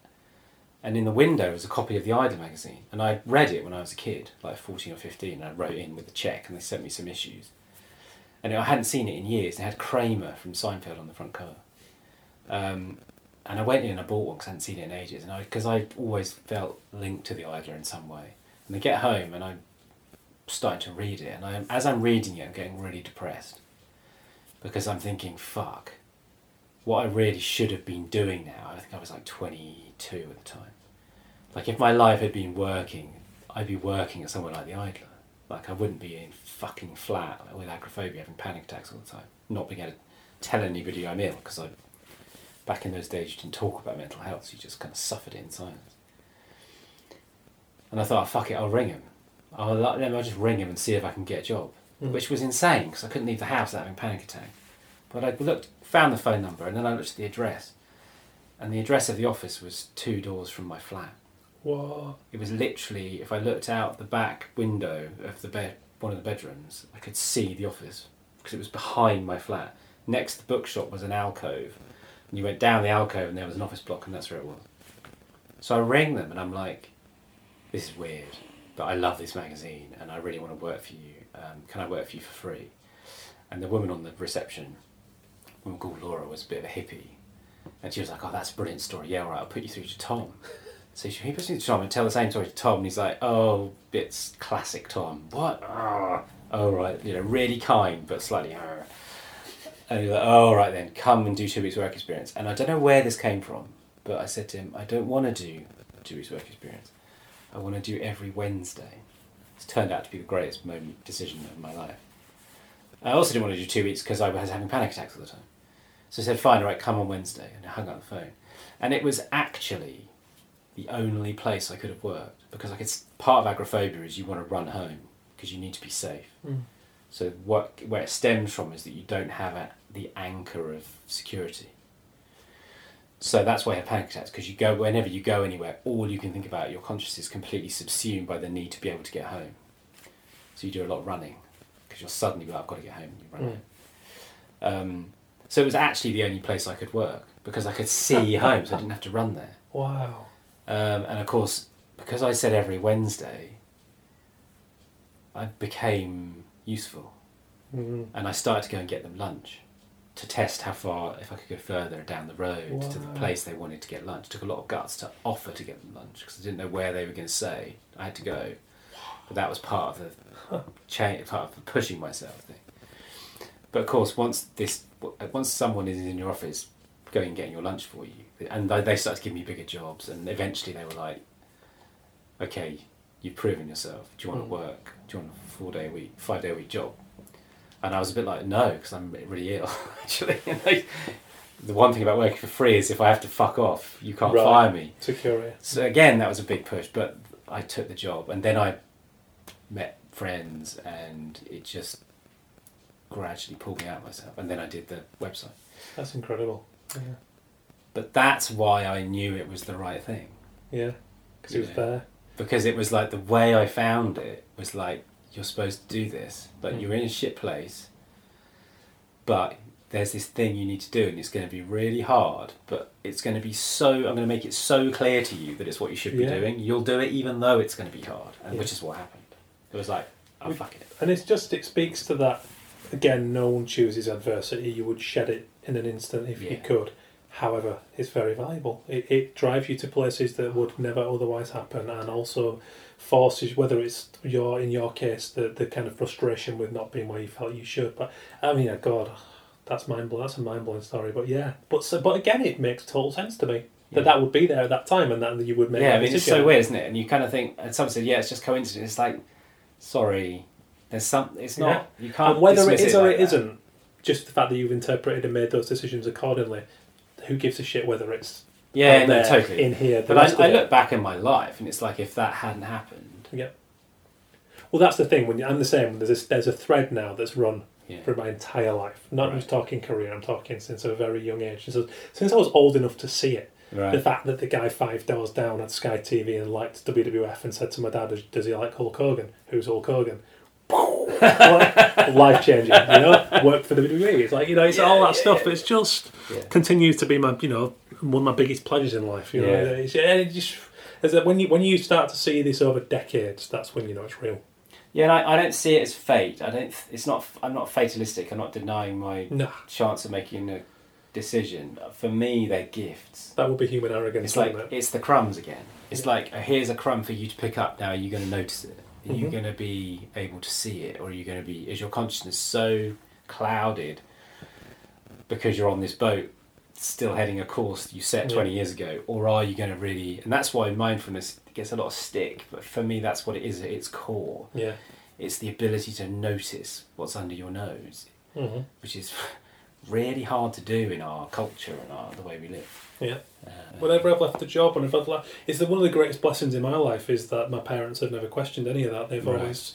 and in the window was a copy of the Idler magazine, and I read it when I was a kid, like fourteen or fifteen. I wrote in with a check, and they sent me some issues, and I hadn't seen it in years. It had Kramer from Seinfeld on the front cover. Um, and I went in and I bought one because I hadn't seen it in ages, and because I, always felt linked to the Idler in some way. And I get home and I'm starting to read it, and I, as I'm reading it, I'm getting really depressed because I'm thinking, fuck, what I really should have been doing now. I think I was like 22 at the time. Like if my life had been working, I'd be working at somewhere like the Idler. Like I wouldn't be in fucking flat with agoraphobia, having panic attacks all the time, not being able to tell anybody I'm ill because I. Back in those days, you didn't talk about mental health; so you just kind of suffered it in silence. And I thought, fuck it, I'll ring him. I'll, I'll just ring him and see if I can get a job, Mm. which was insane because I couldn't leave the house without having a panic attack. But I looked, found the phone number, and then I looked at the address, and the address of the office was two doors from my flat. It was literally, if I looked out the back window of the bed, one of the bedrooms, I could see the office because it was behind my flat. Next to the bookshop was an alcove, and you went down the alcove, and there was an office block, and that's where it was. So I rang them, and I'm like, "This is weird, but I love this magazine, and I really want to work for you. Um, can I work for you for free?" And the woman on the reception, woman called Laura, was a bit of a hippie, and she was like, "Oh, that's a brilliant story. Yeah, all right, I'll put you through to Tom." So he puts me to Tom and tell the same story to Tom, and he's like, "Oh, it's classic Tom. What? Oh, right. You know, really kind, but slightly." ah." And he's like, "Oh, right then, come and do two weeks work experience." And I don't know where this came from, but I said to him, "I don't want to do two weeks work experience. I want to do every Wednesday." It's turned out to be the greatest moment decision of my life. I also didn't want to do two weeks because I was having panic attacks all the time. So I said, "Fine, all right, come on Wednesday," and I hung up the phone. And it was actually the only place I could have worked because like it's part of agoraphobia is you want to run home because you need to be safe. Mm. So what where it stems from is that you don't have a, the anchor of security. So that's why you have panic attacks because you go whenever you go anywhere, all you can think about your consciousness is completely subsumed by the need to be able to get home. So you do a lot of running because you're suddenly like, I've got to get home. And you run Mm. Um, so it was actually the only place I could work because I could see home, so I didn't have to run there. Wow. Um, and of course, because I said every Wednesday, I became useful. Mm. And I started to go and get them lunch to test how far, if I could go further down the road to the place they wanted to get lunch. It took a lot of guts to offer to get them lunch because I didn't know where they were going to say. I had to go. But that was part of the chain, part of the pushing myself thing. But of course, once this, once someone is in your office going and getting your lunch for you, and they, they started to give me bigger jobs, and eventually they were like, "Okay, you've proven yourself. Do you want Mm. to work? Do you want a four day a week, five day a week job?" And I was a bit like, "No," because I'm really ill. Actually, like, the one thing about working for free is if I have to fuck off, you can't Right. fire me. Security. So again, that was a big push, but I took the job, and then I met friends, and it just gradually pulled me out of myself. And then I did the website. That's incredible. Yeah. But that's why I knew it was the right thing Yeah. Because it was Yeah. there. because it was like the way I found it was like you're supposed to do this, but Mm. you're in a shit place, but there's this thing you need to do, and it's going to be really hard, but it's going to be so. I'm going to make it so clear to you that it's what you should be Yeah. doing. You'll do it even though it's going to be hard, and Yeah. which is what happened. It was like, oh fuck it. And it's just, it speaks to that, again, no one chooses adversity. You would shed it in an instant if you could. However, it's very valuable. It, it drives you to places that would never otherwise happen and also forces, whether it's your, in your case, the, the kind of frustration with not being where you felt you should. But I mean, God, that's mind blowing. That's a mind blowing story. But yeah, but so, but again, it makes total sense to me that Yeah. that would be there at that time and that you would make. yeah, I mean, it's so weird, isn't it? And you kind of think, and some said, yeah, it's just coincidence. It's like, sorry, there's some. It's not. You can't. and whether it or like it not just the fact that you've interpreted and made those decisions accordingly, who gives a shit whether it's Yeah, no, there, totally. in here? But I, I look back in my life, and it's like if that hadn't happened, Yeah. Well, that's the thing. When you, I'm the same. There's a, there's a thread now that's run yeah, for my entire life. Not Right. just talking career. I'm talking since a very young age. Since, since I was old enough to see it. Right. The fact that the guy five doors down at Sky TV and liked WWF and said to my dad, "Does- "Does he like Hulk Hogan? Who's Hulk Hogan?" Life changing, you know. work for the WWE. It's like you know, it's all that stuff. It's just Yeah. continues to be my, you know, one of my biggest pleasures in life. You know, Yeah. it's, it just is that when you when you start to see this over decades, that's when you know it's real. Yeah, and I, I don't see it as fate. I don't. It's not. I'm not fatalistic. I'm not denying my chance of making a decision. For me, they're gifts. that would be human arrogance. It's like it? it's the crumbs again. It's like here's a crumb for you to pick up. Now are you going to notice it? Are you Mhm. going to be able to see it, or are you going to be? Is your consciousness so clouded because you're on this boat, still heading a course you set Yeah. twenty years ago, or are you going to really? And that's why mindfulness gets a lot of stick. But for me, that's what it is at its core. yeah. It's the ability to notice what's under your nose, hmm which is really hard to do in our culture and our, the way we live. Yeah. Uh, Whenever I've left a job and if I've left, it's the, one of the greatest blessings in my life is that my parents have never questioned any of that. They've Right. always,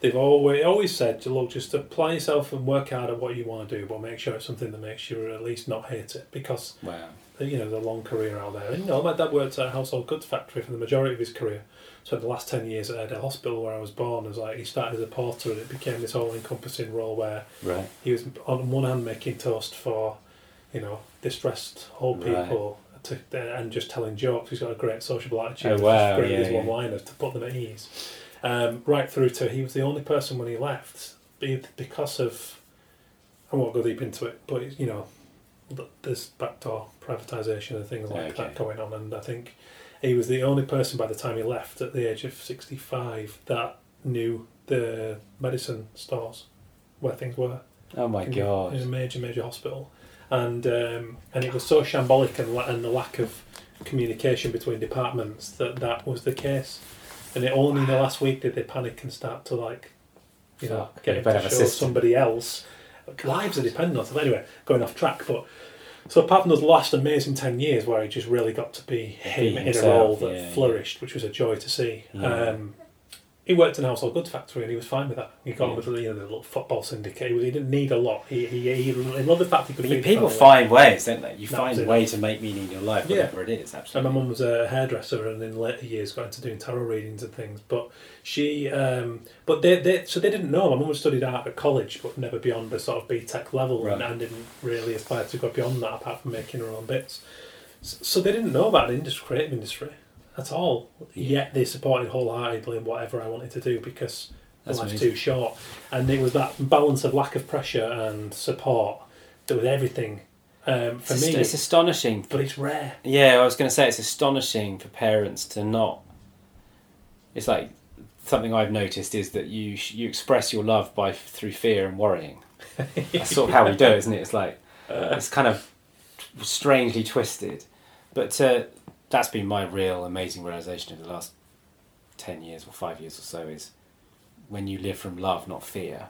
they've always always said, to look, just apply yourself and work hard at what you want to do, but make sure it's something that makes you at least not hate it because wow. you know the long career out there. And, you know, my dad worked at a household goods factory for the majority of his career. So the last ten years at a hospital where I was born, it was like he started as a porter and it became this all-encompassing role where Right. he was on one hand making toast for, you know, distressed old Right. people to, and just telling jokes. He's got a great sociable attitude. Oh, wow, great yeah, yeah. one-liners to put them at ease. Um, right through to he was the only person when he left because of. I won't go deep into it, but you know, th- there's backdoor privatisation and things like Okay. that going on, and I think he was the only person by the time he left at the age of sixty-five that knew the medicine stores where things were Oh my in, god. in a major major hospital, and um, and it was so shambolic and, la- and the lack of communication between departments that that was the case, and it only in the last week did they panic and start to like, you know, Fuck, get you better to have a show system. somebody else. Lives are dependent on it. Anyway, going off track, but. So apart from those last amazing ten years where he just really got to be him in a himself, role that yeah, flourished, which was a joy to see. Um, he worked in a household goods factory and he was fine with that. He got Yeah. on with you know, the little football syndicate. He, didn't need a lot. He, he, he, he loved the fact he could you- people find ways, don't they? You That's find a way to make meaning in your life, Yeah. whatever it is. And my mum was a hairdresser, and in later years got into doing tarot readings and things. But she, um, but they, they, so they didn't know. My mum studied art at college, but never beyond the sort of BTEC level, and, Right. and didn't really aspire to go beyond that, apart from making her own bits. S- So they didn't know about the industry, creative industry, at all. Yet they supported wholeheartedly in whatever I wanted to do because That's life's amazing. too short. And it was that balance of lack of pressure and support that was everything um, for it's, me. it's astonishing. but it's rare. Yeah, I was going to say it's astonishing for parents to not. It's like something I've noticed is that you sh- you express your love by through fear and worrying. That's sort of how we do it, isn't it? It's like it's kind of strangely twisted, but uh, that's been my real amazing realization of the last ten years or five years or so is when you live from love, not fear,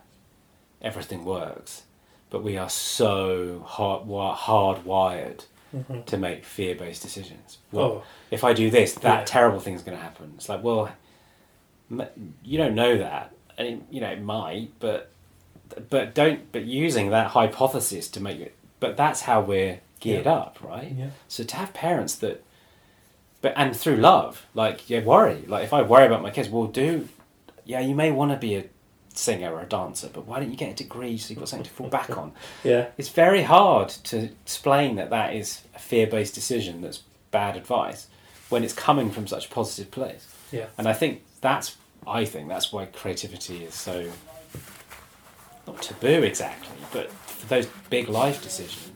everything works. But we are so hard wi- hardwired Mhm. to make fear-based decisions. Well, Oh, if I do this, that Yeah. terrible thing's going to happen. It's like, well, you don't know that, and it, you know it might, but but don't. But using that hypothesis to make it, but that's how we're geared Yeah. up, right? yeah. So to have parents that, but and through love, like yeah, worry. Like if I worry about my kids, well, do, yeah, you may want to be a singer or a dancer, but why don't you get a degree so you've got something to fall back on? Yeah. It's very hard to explain that that is a fear-based decision that's bad advice when it's coming from such a positive place. Yeah. And I think that's I think that's why creativity is so not taboo exactly, but for those big life decisions.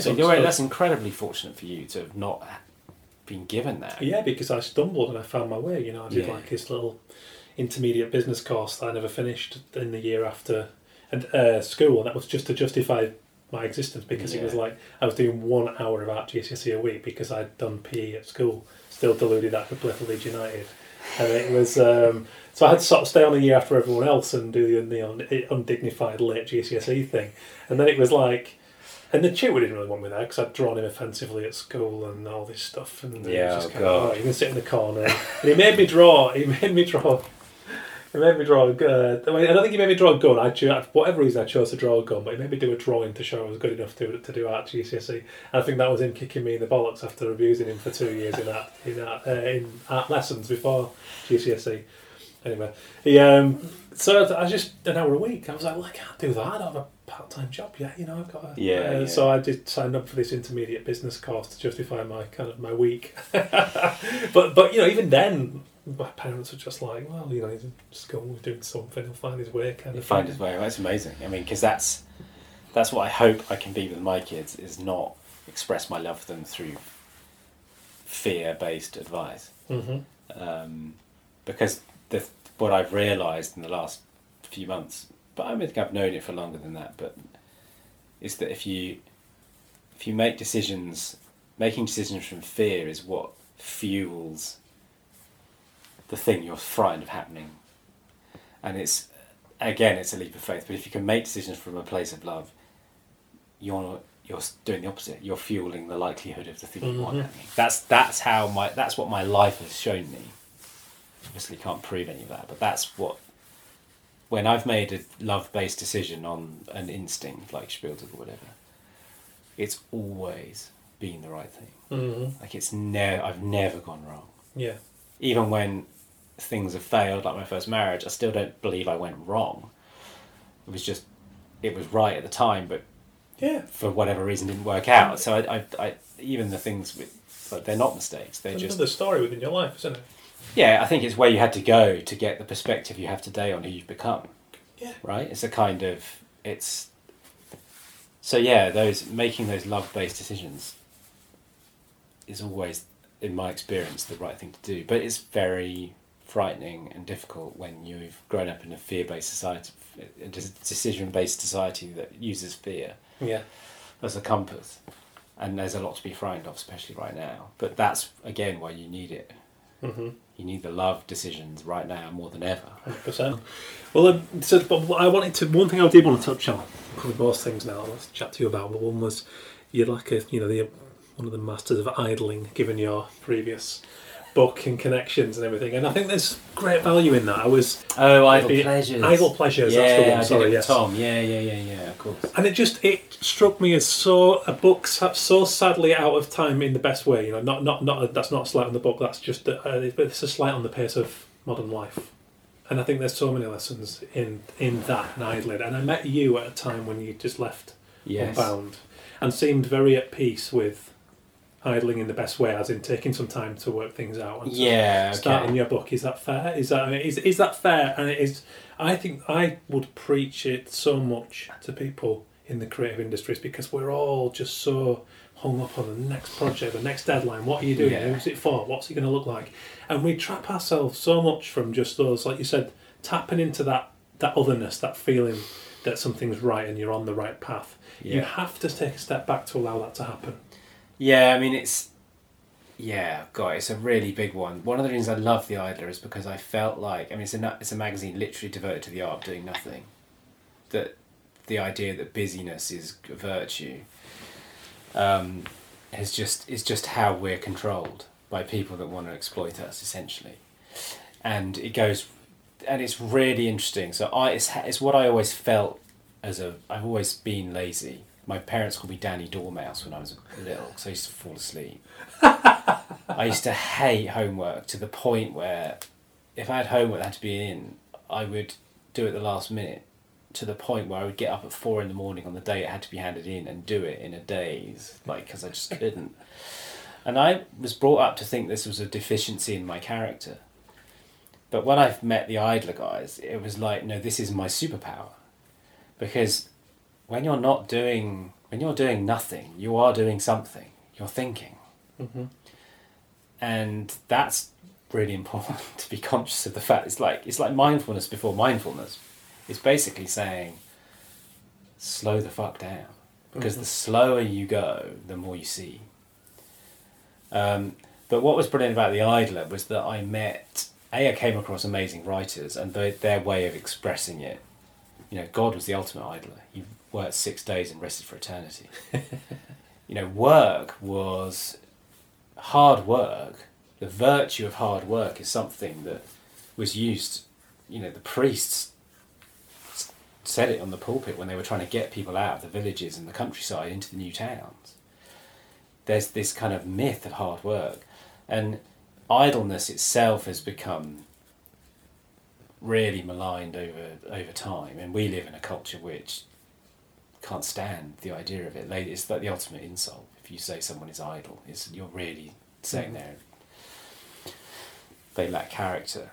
So you're, that's incredibly fortunate for you to have not been given that. Yeah, because I stumbled and I found my way. You know, I did Yeah. like this little intermediate business course that I never finished in the year after and uh, school, and that was just to justify my existence because it was like I was doing one hour of art GCSE a week because I'd done PE at school, still deluded that I could play for Leeds United, and it was um, so I had to sort of stay on a year after everyone else and do the, the un- undignified late GCSE thing, and then it was like. And the tutor didn't really want me there because I'd drawn him offensively at school and all this stuff. And it was just oh kind of, God. oh, you can sit in the corner. And he made me draw. He made me draw He made me draw a gun. I, mean, I don't think he made me draw a gun. I cho- whatever reason I chose to draw a gun, but he made me do a drawing to show I was good enough to to do art GCSE. And I think that was him kicking me in the bollocks after abusing him for two years in art in art, uh, in art lessons before GCSE. Anyway, he, um, so I just an hour a week. I was like, well, I can't do that. I don't have a part time job yet. You know, I've got. A, Yeah, uh, yeah. So I did sign up for this intermediate business course to justify my kind of my week. but but you know, even then, my parents were just like, well, you know, he's in school, he's doing something, he'll find his way. Kind You of find thing. his way. That's amazing. I mean, because that's that's what I hope I can be with my kids is not express my love for them through fear-based advice. Mhm. Um, because the what I've realised in the last few months, but I think I've known it for longer than that, but is that if you if you make decisions, making decisions from fear is what fuels the thing you're frightened of happening. And it's again, it's a leap of faith. But if you can make decisions from a place of love, you're you're doing the opposite. You're fueling the likelihood of the thing you want Mhm. happening. That's that's how my that's what my life has shown me. Obviously, can't prove any of that, but that's what. When I've made a love-based decision on an instinct like Spielberg or whatever, it's always been the right thing. Mhm. Like it's never, I've never gone wrong Yeah. even when things have failed, like my first marriage, I still don't believe I went wrong. It was just, it was right at the time, but Yeah. for whatever reason didn't work out. So I, I, I even the things with, like they're not mistakes. They're It's just, another story within your life, isn't it? Yeah. I think it's where you had to go to get the perspective you have today on who you've become. Yeah. Right. It's a kind of it's. So yeah, those making those love based decisions is always, in my experience, the right thing to do. But it's very frightening and difficult when you've grown up in a fear based society, a decision based society that uses fear Yeah. as a compass. And there's a lot to be frightened of, especially right now. But that's again why you need it. Mm-hmm. You need the love decisions right now more than ever. Hundred percent. Well, um, so but I wanted to one thing I did want to touch on, probably most things now. Let's chat to you about. But one was you're like a you know the one of the masters of idling, given your previous book and connections and everything. And I think there's great value in that. I was Oh, idle pleasures. Idle Pleasures, Yeah, that's the one, I sorry, yes. Tom. Yeah, yeah, yeah, yeah. Of course. and it just it struck me as so a book so sadly out of time in the best way. You know, not not not that's not a slight on the book. That's just uh, it's a slight on the pace of modern life. And I think there's so many lessons in in that and. And I met you at a time when you just left Yes. Unbound and seemed very at peace with idling in the best way, as in taking some time to work things out. And Yeah. Okay. starting your book. Is that fair? Is that I mean, is is that fair? And it is. I think I would preach it so much to people in the creative industries because we're all just so hung up on the next project, the next deadline. What are you doing? Yeah. Who's it for? What's it going to look like? And we trap ourselves so much from just those, like you said, tapping into that that otherness, that feeling that something's right and you're on the right path. You have to take a step back to allow that to happen. Yeah, I mean it's yeah, God, it's a really big one. One of the reasons I love the Idler is because I felt like I mean it's a it's a magazine literally devoted to the art of doing nothing. That the idea that busyness is a virtue um, is just is just how we're controlled by people that want to exploit us essentially, and it goes and it's really interesting. So I it's it's what I always felt as a I've always been lazy. My parents called me Danny Dormouse when I was little because I used to fall asleep. I used to hate homework to the point where if I had homework that had to be in, I would do it the last minute to the point where I would get up at four in the morning on the day it had to be handed in and do it in a daze, like because I just couldn't. And I was brought up to think this was a deficiency in my character. But when I've met the Idler guys, it was like, no, this is my superpower. Because when you're not doing, when you're doing nothing, you are doing something. You're thinking. Mm-hmm. And that's really important to be conscious of the fact. It's like, it's like mindfulness before mindfulness. It's basically saying, slow the fuck down. Because the slower you go, the more you see. Um, but what was brilliant about the Idler was that I met a I came across amazing writers and their their way of expressing it. You know, God was the ultimate idler. He worked six days and rested for eternity. you know, work was hard work. The virtue of hard work is something that was used you know, the priests said it on the pulpit when they were trying to get people out of the villages and the countryside into the new towns. There's this kind of myth of hard work, and idleness itself has become really maligned over over time, and we live in a culture which can't stand the idea of it. Like, It's like the ultimate insult if you say someone is idle. It's you're really saying Mhm. there they lack character.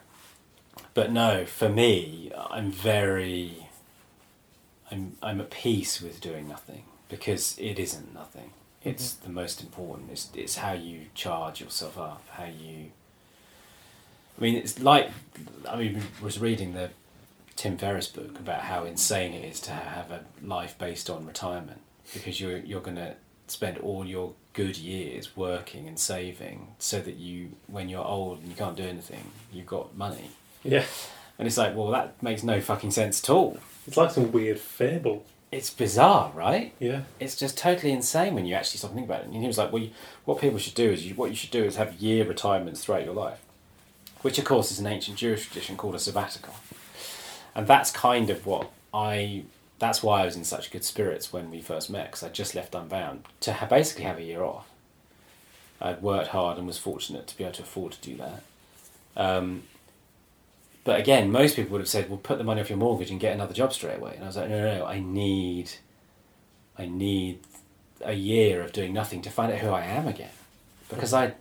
But no, for me, I'm very I'm I'm at peace with doing nothing because it isn't nothing. It's the most important. It's it's how you charge yourself up, how you I mean, it's like I mean, was reading the Tim Ferriss book about how insane it is to have a life based on retirement because you're you're going to spend all your good years working and saving so that you when you're old and you can't do anything you've got money Yeah. and it's like well that makes no fucking sense at all It's like some weird fable. it's bizarre right Yeah. it's just totally insane when you actually stop and think about it. And he was like, "Well, you, what people should do is you, what you should do is have year retirements throughout your life, which of course is an ancient Jewish tradition called a sabbatical, and that's kind of what I. That's why I was in such good spirits when we first met because I just left Unbound to ha- basically have a year off. I'd worked hard and was fortunate to be able to afford to do that. Um, but again, most people would have said, "Well, put the money off your mortgage and get another job straight away." And I was like, "No, no, no. I need, I need a year of doing nothing to find out who I am again, because I,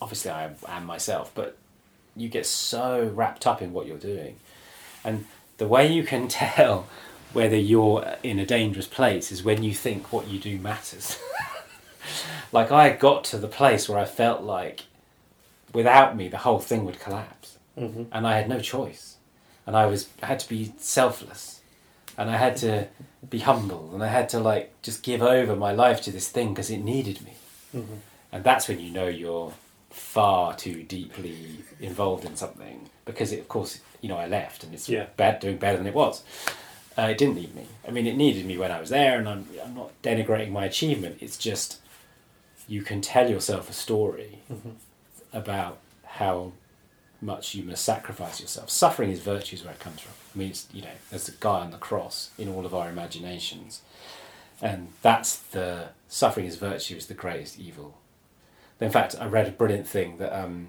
obviously, I am myself. But you get so wrapped up in what you're doing, and the way you can tell whether you're in a dangerous place is when you think what you do matters. like I got to the place where I felt like, without me, the whole thing would collapse Mm-hmm. and I had no choice, and I was had to be selfless, and I had to be humble, and I had to like just give over my life to this thing because it needed me, Mm-hmm. and that's when you know you're far too deeply involved in something because it, of course you know I left and it's Yeah. bad doing better than it was. Uh, it didn't need me. I mean, it needed me when I was there, and I'm I'm not denigrating my achievement. It's just you can tell yourself a story Mm-hmm. about how much you must sacrifice yourself. Suffering is virtue, is where it comes from. I mean, it's, you know, there's a guy on the cross in all of our imaginations, and that's the suffering is virtue is the greatest evil. In fact, I read a brilliant thing that um,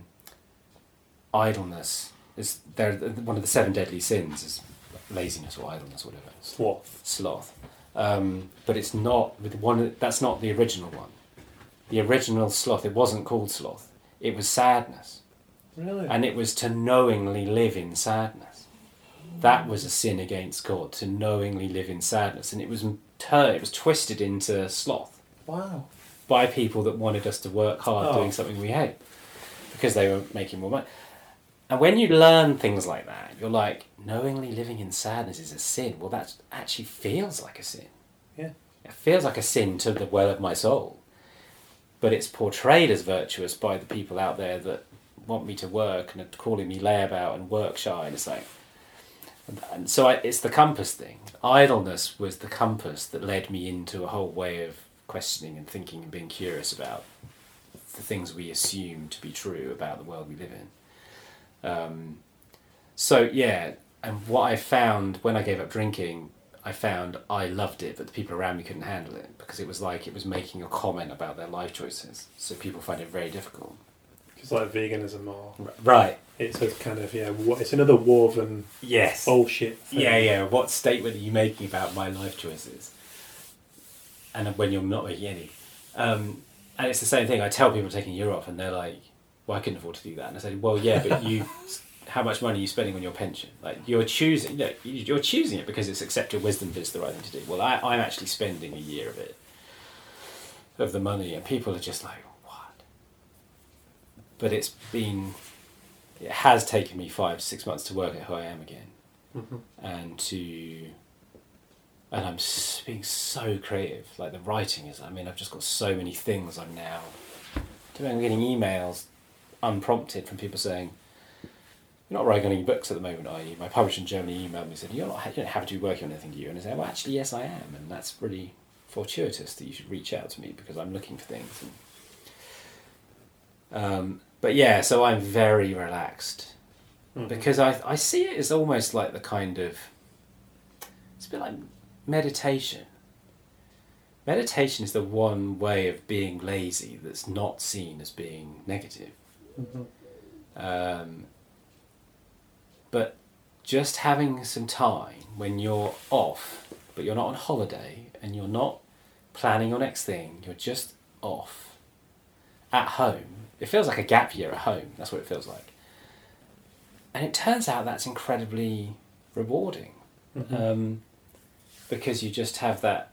idleness is there. One of the seven deadly sins is laziness or idleness, or whatever Sloth. sloth. Um, but it's not with one. That's not the original one. The original sloth. It wasn't called sloth. It was sadness, Really? and it was to knowingly live in sadness. That was a sin against God to knowingly live in sadness, and it was turned. It was twisted into sloth wow. by people that wanted us to work hard Oh. doing something we hate because they were making more money. And when you learn things like that, you're like, knowingly living in sadness is a sin. Well, that actually feels like a sin. Yeah. It feels like a sin to the well of my soul. But it's portrayed as virtuous by the people out there that want me to work and are calling me layabout and work shy. And it's like, and so I, it's the compass thing. Idleness was the compass that led me into a whole way of questioning and thinking and being curious about the things we assume to be true about the world we live in. Um, so yeah, and what I found when I gave up drinking, I found I loved it, but the people around me couldn't handle it because it was like it was making a comment about their life choices. So people find it very difficult. It's like veganism or Right. it's a kind of yeah. It's another woven Yes. bullshit. Thing. Yeah, yeah. What statement are you making about my life choices? And when you're not making any. Um, and it's the same thing. I tell people taking a year off, and they're like, "Well, I couldn't afford to do that." And I said, "Well, yeah, but you, how much money are you spending on your pension? Like you're choosing, you know, you're choosing it because it's accepted wisdom that it's the right thing to do. Well, I, I'm actually spending a year of it, of the money, and people are just like, what? But it's been, it has taken me five, six months to work out who I am again Mhm. and to and I'm being so creative. Like the writing is. I mean, I've just got so many things I'm now doing. I'm getting emails unprompted from people saying, "You're not writing any books at the moment, are you?" My publisher in Germany emailed me and said, "You're not. You don't have to be working on anything, do you?" And I said, "Well, actually, yes, I am, and that's really fortuitous that you should reach out to me because I'm looking for things." And, um, but yeah, so I'm very relaxed Mhm. because I I see it as almost like the kind of it's a bit like meditation. Meditation is the one way of being lazy that's not seen as being negative. Mhm. Um, but just having some time when you're off, but you're not on holiday and you're not planning your next thing, you're just off at home. It feels like a gap year at home. That's what it feels like. And it turns out that's incredibly rewarding Mhm. um, because you just have that.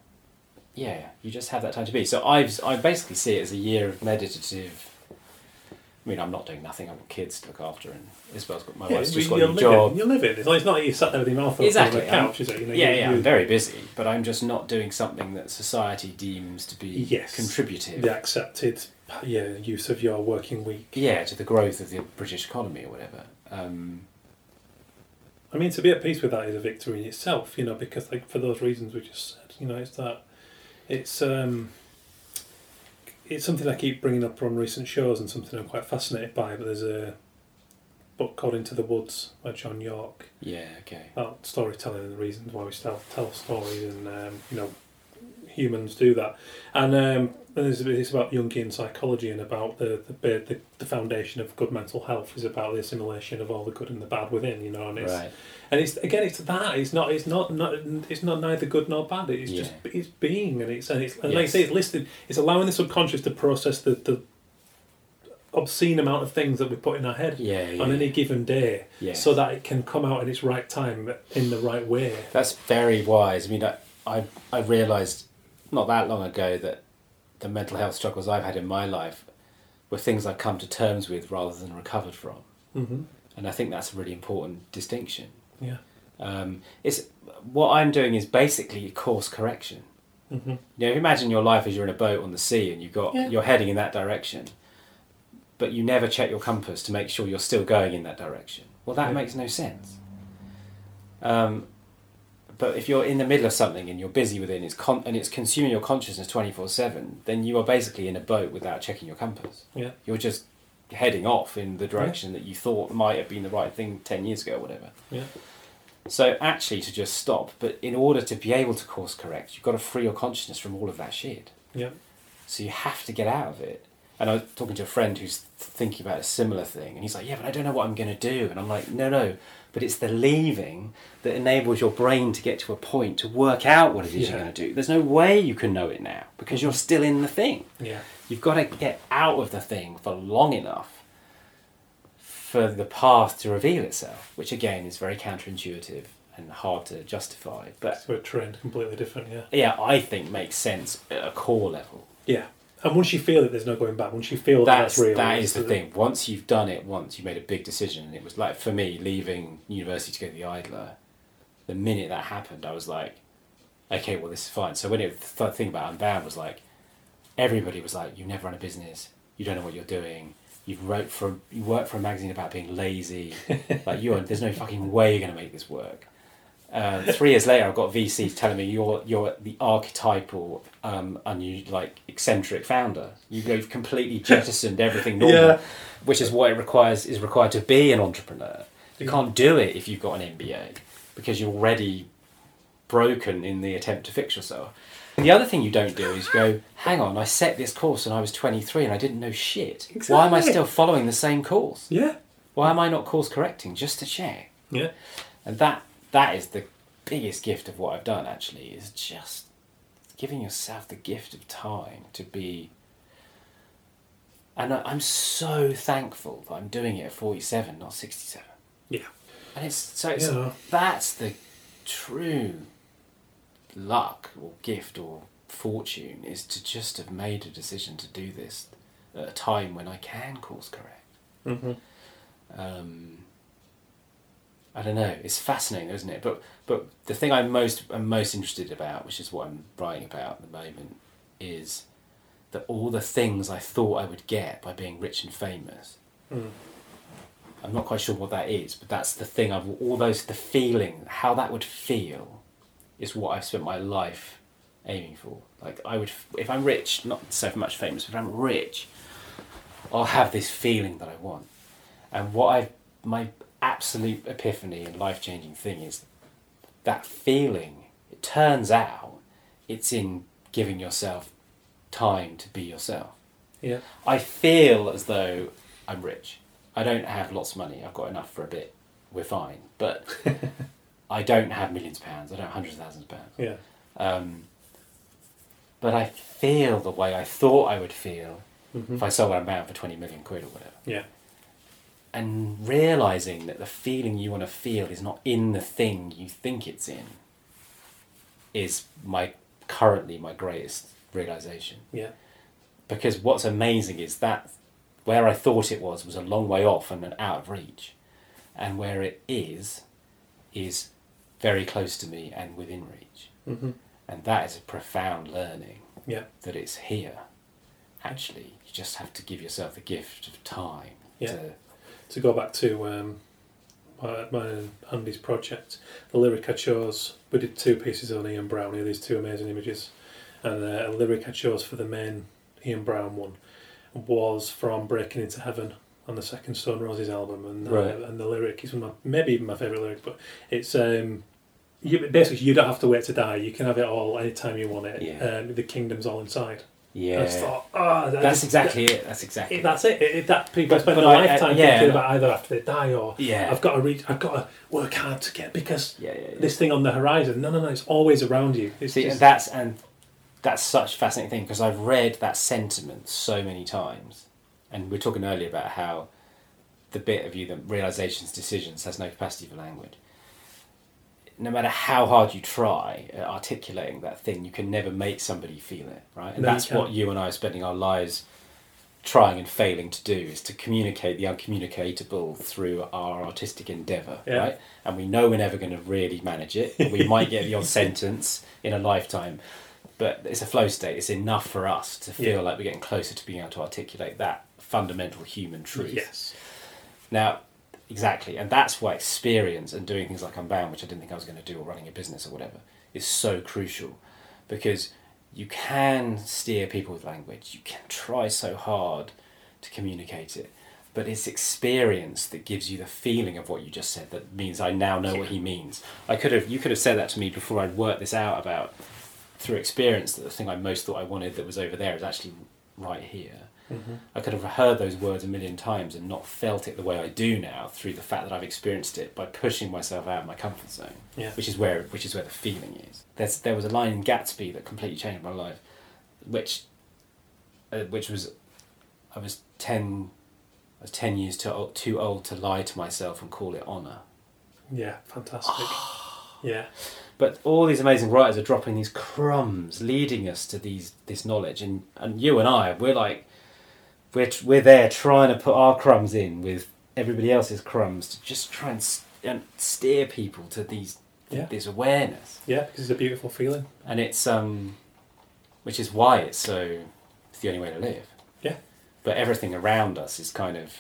Yeah, you just have that time to be. So I've I basically see it as a year of meditative. I mean, I'm not doing nothing. I've got kids to look after, and Isabel's got my Yeah, wife's just got a new living, job. You're living. It's not, it's not like you sat there with your mouth open Exactly, on the I'm- couch, is it? You know, yeah, you, yeah, you- I'm very busy, but I'm just not doing something that society deems to be Yes. contributive. the accepted yeah use of your working week. Yeah, to the growth of the British economy or whatever. Um, I mean, to be at peace with that is a victory in itself, you know, because like for those reasons we just said, you know, it's that it's um it's something I keep bringing up on recent shows and something I'm quite fascinated by. But there's a book called Into the Woods by John Yorke yeah, okay. about storytelling and the reasons why we tell tell stories and um, you know humans do that. And um, and it's, it's about Jungian psychology and about the the, the the foundation of good mental health is about the assimilation of all the good and the bad within. You know, and it's Right. and it's again it's that it's not it's not, not it's not neither good nor bad. It's just it's being and it's and it's and like I say it's listed. It's allowing the subconscious to process the the obscene amount of things that we put in our head Yeah, yeah. on any given day, yeah. so that it can come out in its right time in the right way. That's very wise. I mean, I, I, I realised not that long ago that the mental health struggles I've had in my life were things I've come to terms with rather than recovered from. Mm-hmm. And I think that's a really important distinction. Yeah. Um, it's what I'm doing is basically a course correction. Mm-hmm. You know, imagine your life as you're in a boat on the sea and you've got Yeah. you're heading in that direction, but you never check your compass to make sure you're still going in that direction. Well, that Yeah. makes no sense. Um, but if you're in the middle of something and you're busy with it and it's con- and it's consuming your consciousness twenty four seven, then you are basically in a boat without checking your compass. Yeah. You're just heading off in the direction that you thought might have been the right thing ten years ago or whatever. Yeah. So actually, to just stop. But in order to be able to course correct, you've got to free your consciousness from all of that shit. Yeah. So you have to get out of it. And I was talking to a friend who's thinking about a similar thing, and he's like, "Yeah, but I don't know what I'm going to do." And I'm like, "No, no, but it's the leaving that enables your brain to get to a point to work out what it is you're going to do. There's no way you can know it now because you're still in the thing. Yeah. You've got to get out of the thing for long enough for the path to reveal itself, which again is very counterintuitive and hard to justify. But So we're trained completely different. Yeah. yeah, I think makes sense at a core level. Yeah. And once you feel it, there's no going back. Once you feel that That's that's real, that it's the thing. Once you've done it once, you made a big decision, and it was like for me leaving university to go to the Idler. The minute that happened, I was like, okay, well this is fine. So when it the thing about Unbound was like, everybody was like, you never run a business, you don't know what you're doing. You've wrote for you work for a magazine about being lazy. like you are, there's no fucking way you're going to make this work. Uh, three years later, I've got VCs telling me you're you're the archetypal, um, unu- like eccentric founder. You, have completely jettisoned everything normal, Yeah. which is what it requires is required to be an entrepreneur. You Yeah. can't do it if you've got an MBA because you're already broken in the attempt to fix yourself. The other thing you don't do is go, hang on, I set this course when I was 23 and I didn't know shit. Why am I still following the same course? Yeah. Why am I not course correcting just to check? Yeah. And that that is the biggest gift of what I've done actually is just giving yourself the gift of time to be and I- I'm so thankful that I'm doing it at 47 not 67 Yeah. and it's so it's, Yeah. that's the true luck or gift or fortune is to just have made a decision to do this at a time when I can course correct Mm-hmm. um, I don't know. It's fascinating, isn't it? But but the thing I'm most I'm most interested about, which is what I'm writing about at the moment, is that all the things I thought I would get by being rich and famous. Mm. I'm not quite sure what that is, but that's the thing. I've all those the feeling, how that would feel, is what I've spent my life aiming for. Like I would, if I'm rich, not so much famous, but if I'm rich, I'll have this feeling that I want. And what I my absolute epiphany and life changing thing is that feeling. It turns out it's in giving yourself time to be yourself. Yeah. I feel as though I'm rich. I don't have lots of money. I've got enough for a bit. We're fine. But I don't have millions of pounds. I don't have hundreds of thousands of pounds. Yeah. Um, but I feel the way I thought I would feel Mhm. if I sold what I'm bound for 20 million quid or whatever. Yeah. And realizing that the feeling you want to feel is not in the thing you think it's in is my currently my greatest realization. Yeah. Because what's amazing is that where I thought it was was a long way off and out of reach, and where it is is very close to me and within reach. hmm And that is a profound learning Yeah. that it's here. Actually, you just have to give yourself the gift of time. Yeah. To, To go back to um, my, and Andy's project, the lyric I chose, we did two pieces on Ian Brown, here, these two amazing images. And uh, a lyric I chose for the main Ian Brown one was from Breaking Into Heaven on the second Stone Roses album. And, uh, and the lyric is one of my, maybe even my favourite lyric, but it's um, you, basically you don't have to wait to die, you can have it all anytime you want it. Yeah. Um, the kingdom's all inside. Yeah. I just thought, oh, that That's just- exactly it. That's exactly it, that's it. it, it that people But- spend but their I- I- lifetime yeah. thinking about either after they die or Yeah. I've got to reach. I've got to work hard to get because Yeah, yeah, yeah. this thing on the horizon. No, no, no. It's always around you. It's See, just, and that's and that's such a fascinating thing because I've read that sentiment so many times, and we are talking earlier about how the bit of you that realizations, decisions has no capacity for language. No matter how hard you try at articulating that thing, you can never make somebody feel it, right? And No, you that's what you and I are spending our lives trying and failing to do is to communicate the uncommunicatable through our artistic endeavor, Yeah. right? And we know we're never going to really manage it. We might get the odd sentence in a lifetime, but it's a flow state. It's enough for us to feel Yeah. like we're getting closer to being able to articulate that fundamental human truth. yes. Now, exactly, and that's why experience and doing things like Unbound, which I didn't think I was going to do, or running a business or whatever, is so crucial because you can steer people with language. You can try so hard to communicate it, but it's experience that gives you the feeling of what you just said. That means I now know what he means. I could have, you could have said that to me before I'd worked this out about through experience that the thing I most thought I wanted that was over there is actually right here. Mm-hmm. I could have heard those words a million times and not felt it the way I do now through the fact that I've experienced it by pushing myself out of my comfort zone, Yeah. which is where which is where the feeling is. There's there was a line in Gatsby that completely changed my life, which uh, which was I was ten I was ten years too old, too old to lie to myself and call it honor. Yeah. Fantastic. yeah. But all these amazing writers are dropping these crumbs, leading us to these this knowledge, and and you and I, we're like, we're we're there trying to put our crumbs in with everybody else's crumbs to just try and, s- and steer people to these Yeah. this awareness, Yeah. Because it's a beautiful feeling. and it's um, which is why it's so, it's the only way to live. Yeah. But everything around us is kind of,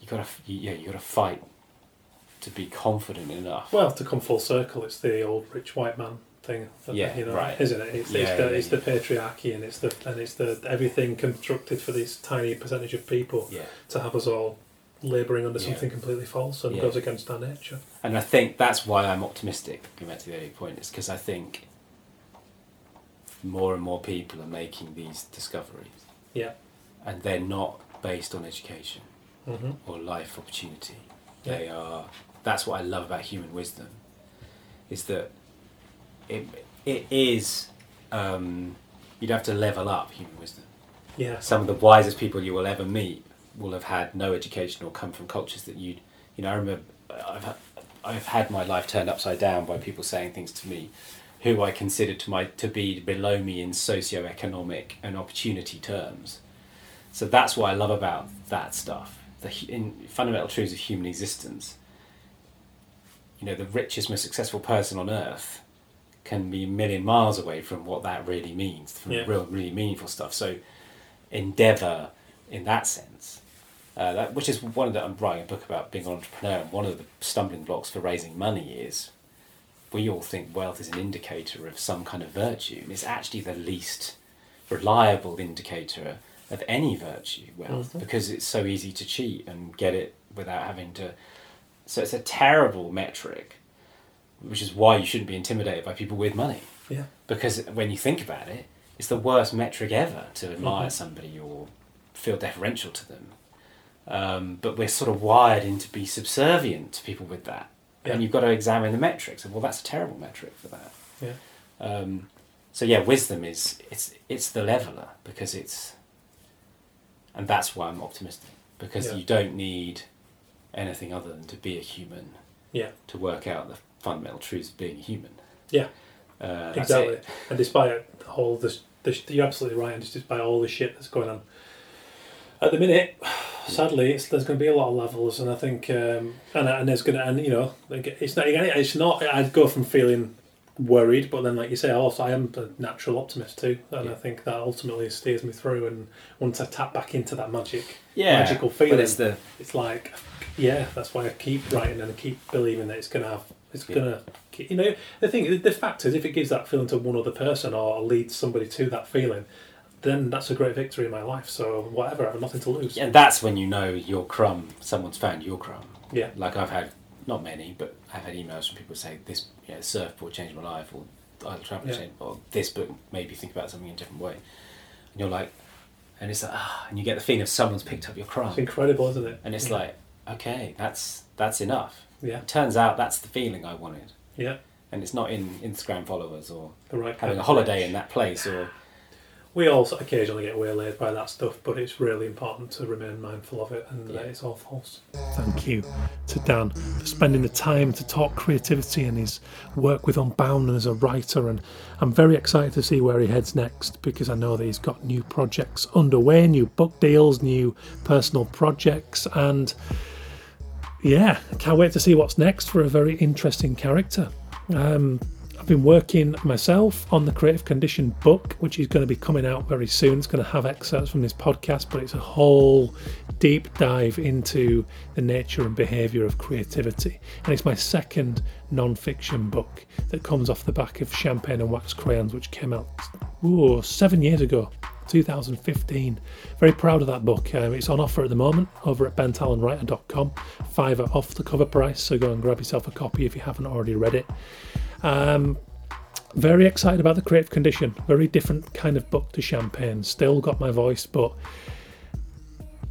you gotta you, yeah you gotta fight to be confident enough. Well, to come full circle, it's the old rich white man thing. Yeah, You know, right. Isn't it? It's, Yeah, it's, the, yeah, it's the patriarchy and it's the and it's the everything constructed for this tiny percentage of people yeah. to have us all labouring under something completely false and goes against our nature. And I think that's why I'm optimistic, going back to the earlier point, is because I think more and more people are making these discoveries. Yeah. And they're not based on education hmm or life opportunity. They are that's what I love about human wisdom. Is that it it is um, you'd have to level up human wisdom. Yeah. Some of the wisest people you will ever meet will have had no education or come from cultures that you'd you know I remember I've had, I've had my life turned upside down by people saying things to me who I considered to my to be below me in socio-economic and opportunity terms. So that's what I love about that stuff. The in fundamental truths of human existence. You know, the richest, most successful person on earth can be a million miles away from what that really means, from Yeah. real, really meaningful stuff. So, endeavor in that sense, uh, that which is one of the I'm writing a book about being an entrepreneur. And one of the stumbling blocks for raising money is we all think wealth is an indicator of some kind of virtue, and it's actually the least reliable indicator of any virtue, wealth, Mhm. because it's so easy to cheat and get it without having to So it's a terrible metric, which is why you shouldn't be intimidated by people with money. Yeah. Because when you think about it, it's the worst metric ever to admire Mhm. somebody or feel deferential to them. Um, but we're sort of wired in to be subservient to people with that. Yeah. And you've got to examine the metrics. And well, that's a terrible metric for that. Yeah. Um, so yeah, wisdom is it's it's the leveler because it's, and that's why I'm optimistic because Yeah. you don't need anything other than to be a human Yeah. to work out the fundamental truths of being a human. Yeah. Uh, Exactly. And despite all this, this, you're absolutely right. And just despite all the shit that's going on at the minute, sadly, it's, there's going to be a lot of levels, and I think, um, and and there's going to, and you know, like, it's not, it's not. I'd go from feeling worried, but then, like you say, also I am a natural optimist too, and I think that ultimately steers me through. And once I tap back into that magic, Yeah, magical feeling, But it's the it's like, yeah, that's why I keep writing and I keep believing that it's gonna have, it's Yeah. gonna, you know, the thing, the fact is, if it gives that feeling to one other person or leads somebody to that feeling, then that's a great victory in my life. So whatever, I have nothing to lose. and that's when you know your crumb. Someone's found your crumb. Yeah. Like I've had not many, but I've had emails from people say this you know, surfboard changed my life, or Idle Travel Yeah. changed, or this book made me think about something in a different way. And you're like, and it's like, ah, and you get the feeling of someone's picked up your crumb, It's incredible, isn't it? and it's yeah. like, okay, that's that's enough. Yeah, It turns out that's the feeling I wanted, yeah, and it's not in Instagram followers or the right. having a holiday match. in that place or We all occasionally get waylaid by that stuff, but it's really important to remain mindful of it, and Yeah. uh, it's all false. Thank you to Dan for spending the time to talk creativity and his work with Unbound and as a writer. And I'm very excited to see where he heads next because I know that he's got new projects underway, new book deals, new personal projects, and yeah, can't wait to see what's next for a very interesting character. Um, I've been working myself on the Creative Condition book, which is going to be coming out very soon. It's going to have excerpts from this podcast, but it's a whole deep dive into the nature and behaviour of creativity. And it's my second non fiction book that comes off the back of Champagne and Wax Crayons, which came out ooh, seven years ago. 2015. Very proud of that book. Um, it's on offer at the moment over at bentallonwriter.com. Fiver off the cover price, so go and grab yourself a copy if you haven't already read it. Um, very excited about the creative condition. Very different kind of book to Champagne. Still got my voice, but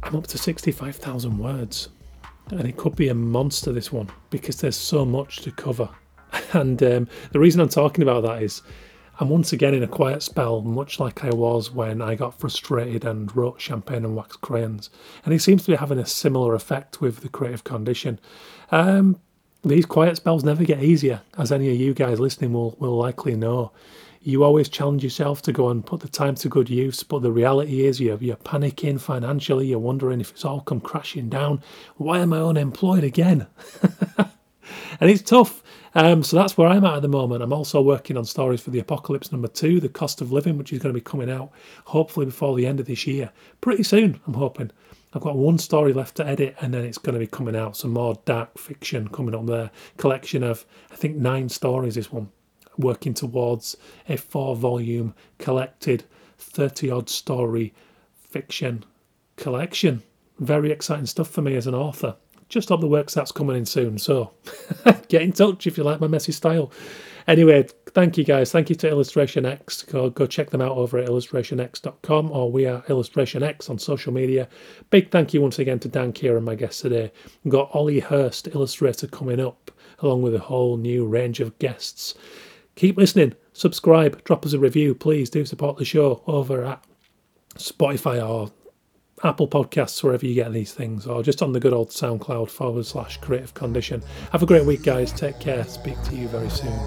I'm up to 65,000 words. And it could be a monster, this one, because there's so much to cover. And um, the reason I'm talking about that is I'm once again in a quiet spell, much like I was when I got frustrated and wrote Champagne and Wax Crayons. And it seems to be having a similar effect with the creative condition. Um, these quiet spells never get easier, as any of you guys listening will, will likely know. You always challenge yourself to go and put the time to good use, but the reality is you're, you're panicking financially, you're wondering if it's all come crashing down. Why am I unemployed again? and it's tough. Um, so that's where I'm at at the moment. I'm also working on stories for the Apocalypse number two, The Cost of Living, which is going to be coming out hopefully before the end of this year. Pretty soon, I'm hoping. I've got one story left to edit and then it's going to be coming out. Some more dark fiction coming on there. Collection of, I think, nine stories, this one. Working towards a four volume collected 30 odd story fiction collection. Very exciting stuff for me as an author. Just hope the work that's coming in soon. So get in touch if you like my messy style. Anyway, thank you guys. Thank you to Illustration X. Go, go check them out over at illustrationx.com or we are Illustration X on social media. Big thank you once again to Dan Kieran, my guest today. We've got Ollie Hurst, illustrator, coming up, along with a whole new range of guests. Keep listening, subscribe, drop us a review. Please do support the show over at Spotify or Apple Podcasts, wherever you get these things, or just on the good old SoundCloud forward slash creative condition. Have a great week, guys. Take care. Speak to you very soon.